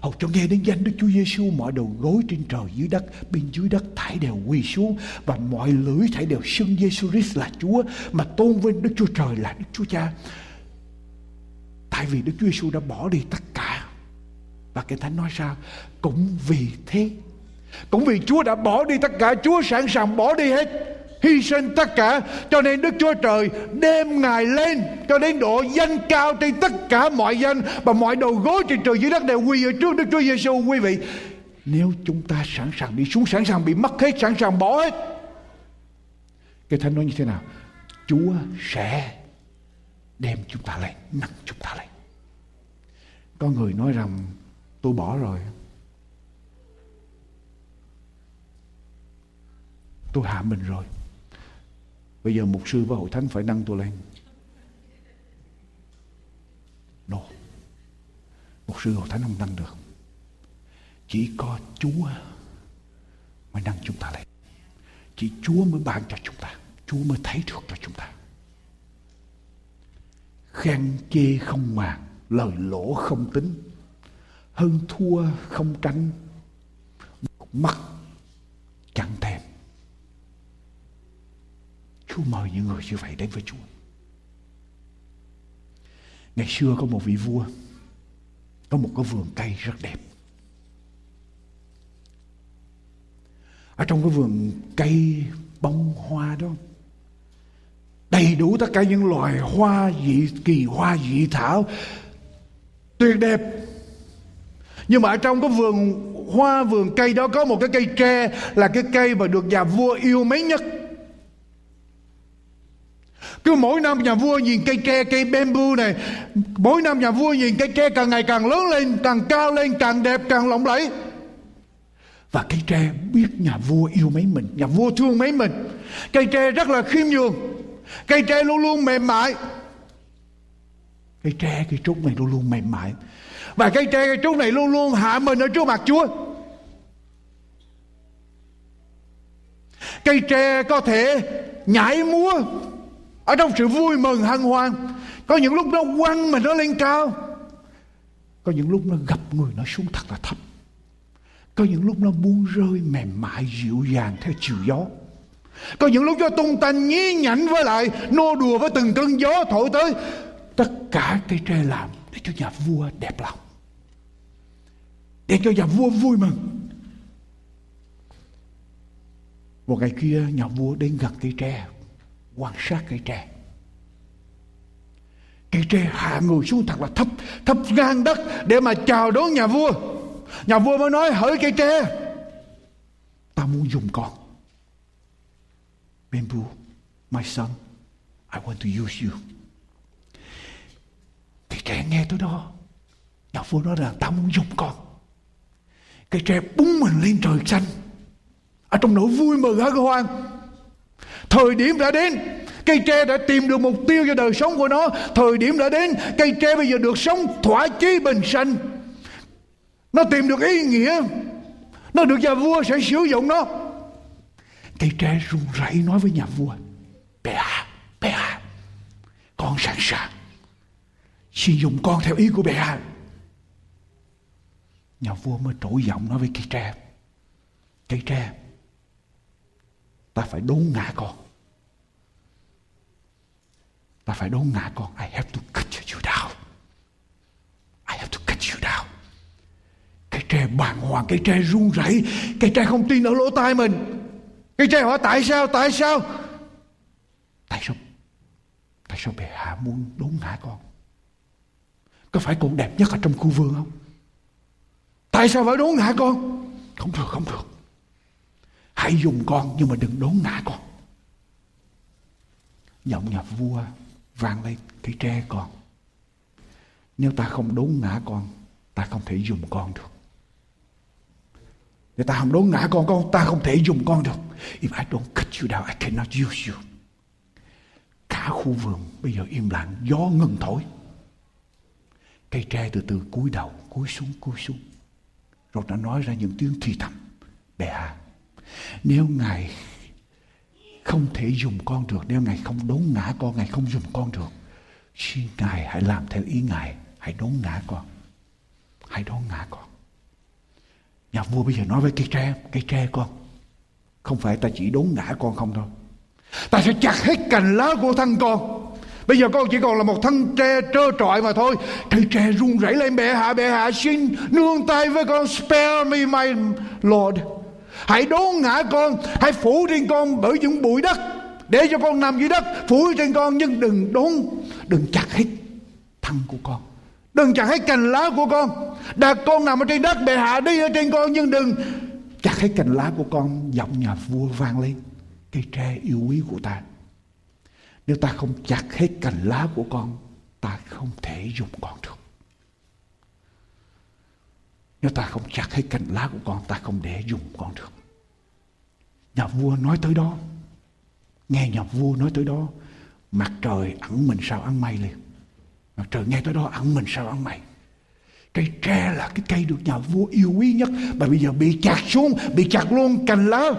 Hầu cho nghe đến danh Đức Chúa Giêsu mọi đầu gối trên trời dưới đất, bên dưới đất thảy đều quỳ xuống và mọi lưỡi thảy đều xưng Giêsu Christ là Chúa mà tôn vinh Đức Chúa Trời là Đức Chúa Cha. Tại vì Đức Chúa Giêsu đã bỏ đi tất cả. Và Kinh Thánh nói sao? Cũng vì thế. Cũng vì Chúa đã bỏ đi tất cả, Chúa sẵn sàng bỏ đi hết hy sinh tất cả cho nên Đức Chúa Trời đem Ngài lên cho đến độ danh cao trên tất cả mọi danh và mọi đầu gối trên trời dưới đất đều quỳ ở trước Đức Chúa Giêsu quý vị nếu chúng ta sẵn sàng đi xuống sẵn sàng bị mất hết sẵn sàng bỏ hết Kinh thánh nói như thế nào Chúa sẽ đem chúng ta lên nâng chúng ta lên có người nói rằng tôi bỏ rồi tôi hạ mình rồi Bây giờ mục sư và hội thánh phải nâng tôi lên. No. Mục sư hội thánh không nâng được. Chỉ có Chúa mới nâng chúng ta lên. Chỉ Chúa mới ban cho chúng ta. Chúa mới thấy được cho chúng ta. Khen chê không màng, lời lỗ không tính, hơn thua không tranh, mắt chẳng thèm Chúa mời những người như vậy đến với Chúa. Ngày xưa có một vị vua, có một cái vườn cây rất đẹp. Ở trong cái vườn cây bông hoa đó, đầy đủ tất cả những loài hoa dị kỳ hoa dị thảo tuyệt đẹp nhưng mà ở trong cái vườn hoa, vườn cây đó có một cái cây tre là cái cây mà được nhà vua yêu mấy nhất. Cứ mỗi năm nhà vua nhìn cây tre, cây bamboo này, mỗi năm nhà vua nhìn cây tre càng ngày càng lớn lên, càng cao lên, càng đẹp, càng lộng lẫy. Và cây tre biết nhà vua yêu mấy mình, nhà vua thương mấy mình. Cây tre rất là khiêm nhường, cây tre luôn luôn mềm mại. Cây tre cây trúc này luôn luôn mềm mại và cây tre, cây trúc này luôn luôn hạ mình ở trước mặt chúa. Cây tre có thể nhảy múa ở trong sự vui mừng, hân hoan. Có những lúc nó quăng mình nó lên cao. Có những lúc nó gặp người nó xuống thật là thấp. Có những lúc nó buông rơi mềm mại, dịu dàng theo chiều gió. Có những lúc nó tung tành nhí nhảnh với lại nô đùa với từng cơn gió thổi tới. Tất cả cây tre làm để cho nhà vua đẹp lòng để cho nhà vua vui mừng. Một ngày kia, nhà vua đến gần cây tre, quan sát cây tre. Cây tre hạ người xuống thật là thấp thấp ngang đất để mà chào đón nhà vua. Nhà vua mới nói, hỡi cây tre, ta muốn dùng con. Bamboo, my son, I want to use you. Cây tre nghe tới đó, nhà vua nói rằng, ta muốn dùng con cây tre búng mình lên trời xanh. Ở trong nỗi vui mừng hân hoan Thời điểm đã đến Cây tre đã tìm được mục tiêu cho đời sống của nó. Thời điểm đã đến Cây tre bây giờ được sống thỏa chí bình sanh. Nó tìm được ý nghĩa. Nó được nhà vua sẽ sử dụng nó. Cây tre run rẩy nói với nhà vua Bè à, bè à Con sẵn sàng. Xin dùng con theo ý của bè à. Nhà vua mới trỗi giọng nói với cây tre. Cây tre, ta phải đốn ngã con. Ta phải đốn ngã con. I have to cut you down. I have to cut you down. Cây tre bàng hoàng, cây tre run rẩy, cây tre không tin ở lỗ tai mình. Cây tre hỏi tại sao, tại sao? Tại sao? Tại sao bệ hạ muốn đốn ngã con? Có phải con đẹp nhất ở trong khu vườn không? Tại sao phải đốn ngã con? Không được, không được. Hãy dùng con nhưng mà đừng đốn ngã con. Giọng nhà vua vang lên cái tre con. Nếu ta không đốn ngã con, ta không thể dùng con được. Nếu ta không đốn ngã con con, ta không thể dùng con được. If I don't cut you down, I cannot use you. Cả khu vườn bây giờ im lặng, gió ngừng thổi. Cây tre từ từ cúi đầu, cúi xuống, cúi xuống. Rồi nó nói ra những tiếng thì thầm. Bệ hạ, à, nếu Ngài không thể dùng con được, nếu Ngài không đốn ngã con, Ngài không dùng con được, xin Ngài hãy làm theo ý Ngài, hãy đốn ngã con. Hãy đốn ngã con. Nhà vua bây giờ nói với cây tre, cây tre con, không phải ta chỉ đốn ngã con không đâu. Ta sẽ chặt hết cành lá của thân con Bây giờ con chỉ còn là một thân tre trơ trọi mà thôi. Cây tre run rẩy lên, bệ hạ bệ hạ, xin nương tay với con, Spare me my Lord. Hãy đốn ngã con, Hãy phủ trên con bởi những bụi đất, Để cho con nằm dưới đất, Phủ trên con, nhưng đừng đốn, Đừng chặt hết thân của con. Đừng chặt hết cành lá của con. Đặt con nằm ở trên đất, bệ hạ, đi ở trên con, Nhưng đừng chặt hết cành lá của con, Giọng nhà vua vang lên. Cây tre yêu quý của ta nếu ta không chặt hết cành lá của con, Ta không thể dùng con được. Nếu ta không chặt hết cành lá của con, Ta không để dùng con được. Nhà vua nói tới đó. Nghe nhà vua nói tới đó, Mặt trời ẩn mình sao ăn mây liền. Mặt trời nghe tới đó, ẩn mình sao ăn mây. Cây tre là cái cây được nhà vua yêu quý nhất. Mà bây giờ bị chặt xuống, Bị chặt luôn cành lá.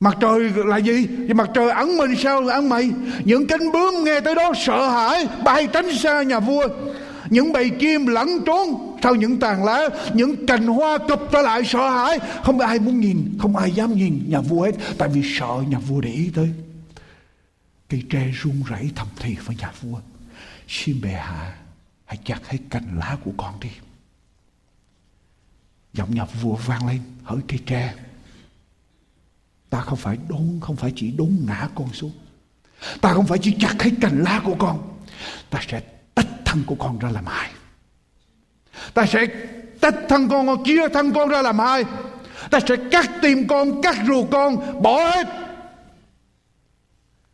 Mặt trời là gì? Vì mặt trời ẩn mình sao ẩn mày? Những cánh bướm nghe tới đó sợ hãi, Bay tránh xa nhà vua. Những bầy chim lẫn trốn Sau những tàn lá, Những cành hoa cụp trở lại sợ hãi. Không ai muốn nhìn, Không ai dám nhìn nhà vua hết, Tại vì sợ nhà vua để ý tới. Cây tre run rẩy thầm thì với nhà vua. Xin bệ hạ, Hãy chặt hết cành lá của con đi. Giọng nhà vua vang lên, Hỡi cây tre. Ta không phải đốn, không phải chỉ đốn ngã con xuống. Ta không phải chỉ chặt hết cành lá của con. Ta sẽ tách thân của con ra làm hai. Ta sẽ tách thân con, chia thân con ra làm hai. Ta sẽ cắt tim con, cắt ruột con, bỏ hết.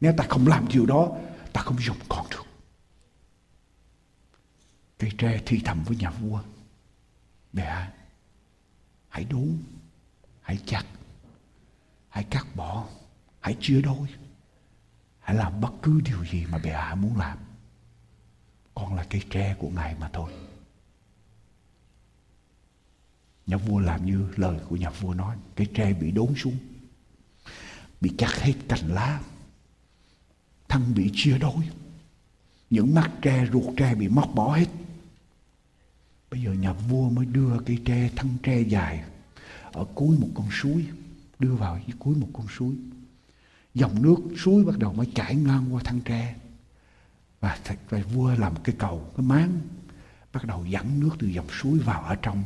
Nếu ta không làm điều đó, ta không dùng con được. Cây tre thi thầm với nhà vua. Mẹ, hãy đốn, hãy chặt hãy cắt bỏ. Hãy chia đôi. Hãy làm bất cứ điều gì mà bệ hạ muốn làm. Con là cây tre của ngài mà thôi. Nhà vua làm như lời của nhà vua nói, cây tre bị đốn xuống, bị chặt hết cành lá, thân bị chia đôi, những mắt tre, ruột tre bị móc bỏ hết. Bây giờ nhà vua mới đưa cây tre, thân tre dài ở cuối một con suối đưa vào dưới cuối một con suối. Dòng nước suối bắt đầu mới chảy ngang qua thân tre và, và vua làm cái cầu cái máng bắt đầu dẫn nước từ dòng suối vào ở trong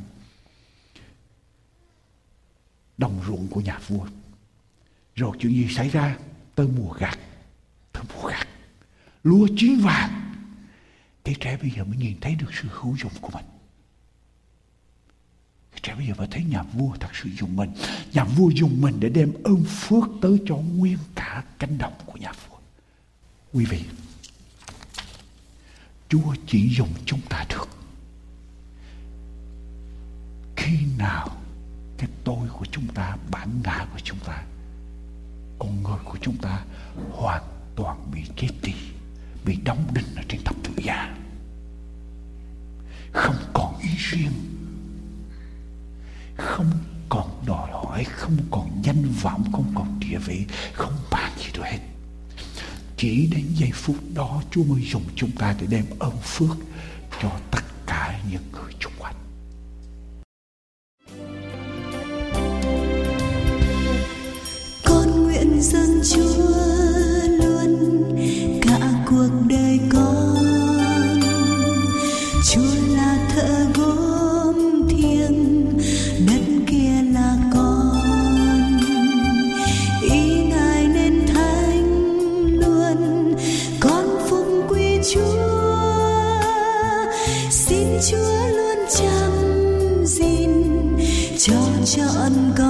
đồng ruộng của nhà vua. Rồi chuyện gì xảy ra? Tới mùa gặt tới mùa gặt lúa chín vàng. Cái trẻ bây giờ mới nhìn thấy được sự hữu dụng của mình. Trẻ bây giờ phải thấy nhà vua thật sự dùng mình. Nhà vua dùng mình để đem ơn phước tới cho nguyên cả cánh đồng của nhà vua. Quý vị, Chúa chỉ dùng chúng ta được. Khi nào cái tôi của chúng ta, bản ngã của chúng ta, con người của chúng ta hoàn toàn bị chết đi, bị đóng đinh ở trên thập tự giá. Không còn ý riêng không còn đòi hỏi, không còn danh vọng, không còn địa vị, không bàn gì được hết. Chỉ đến giây phút đó Chúa mới dùng chúng ta để đem ơn phước cho tất cả những người chúng quanh. Con nguyện dân Chúa luôn cả cuộc đời con. Chúa là thợ gỗ cha ân cần.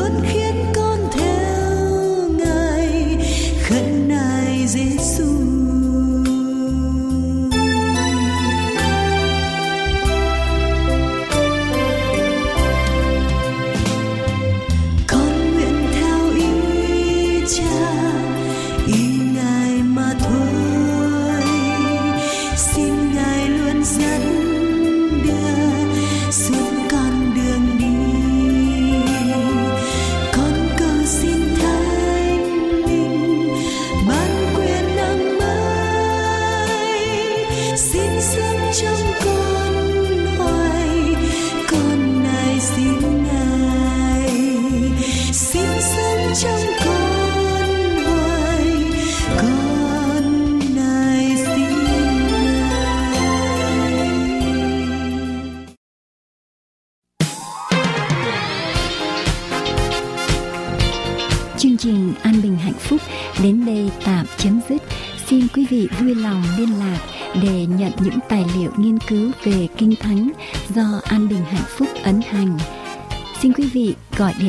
ướt khi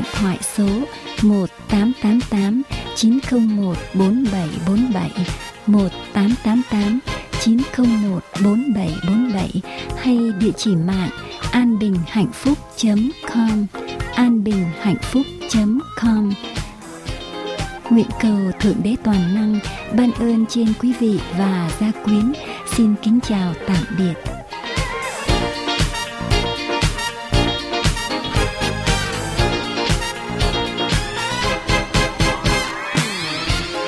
điện thoại số 1888 901 4747 1888 901 4747 hay địa chỉ mạng anbinhhạnhphúc.com anbinhhạnhphúc.com Nguyện cầu Thượng Đế Toàn Năng ban ơn trên quý vị và gia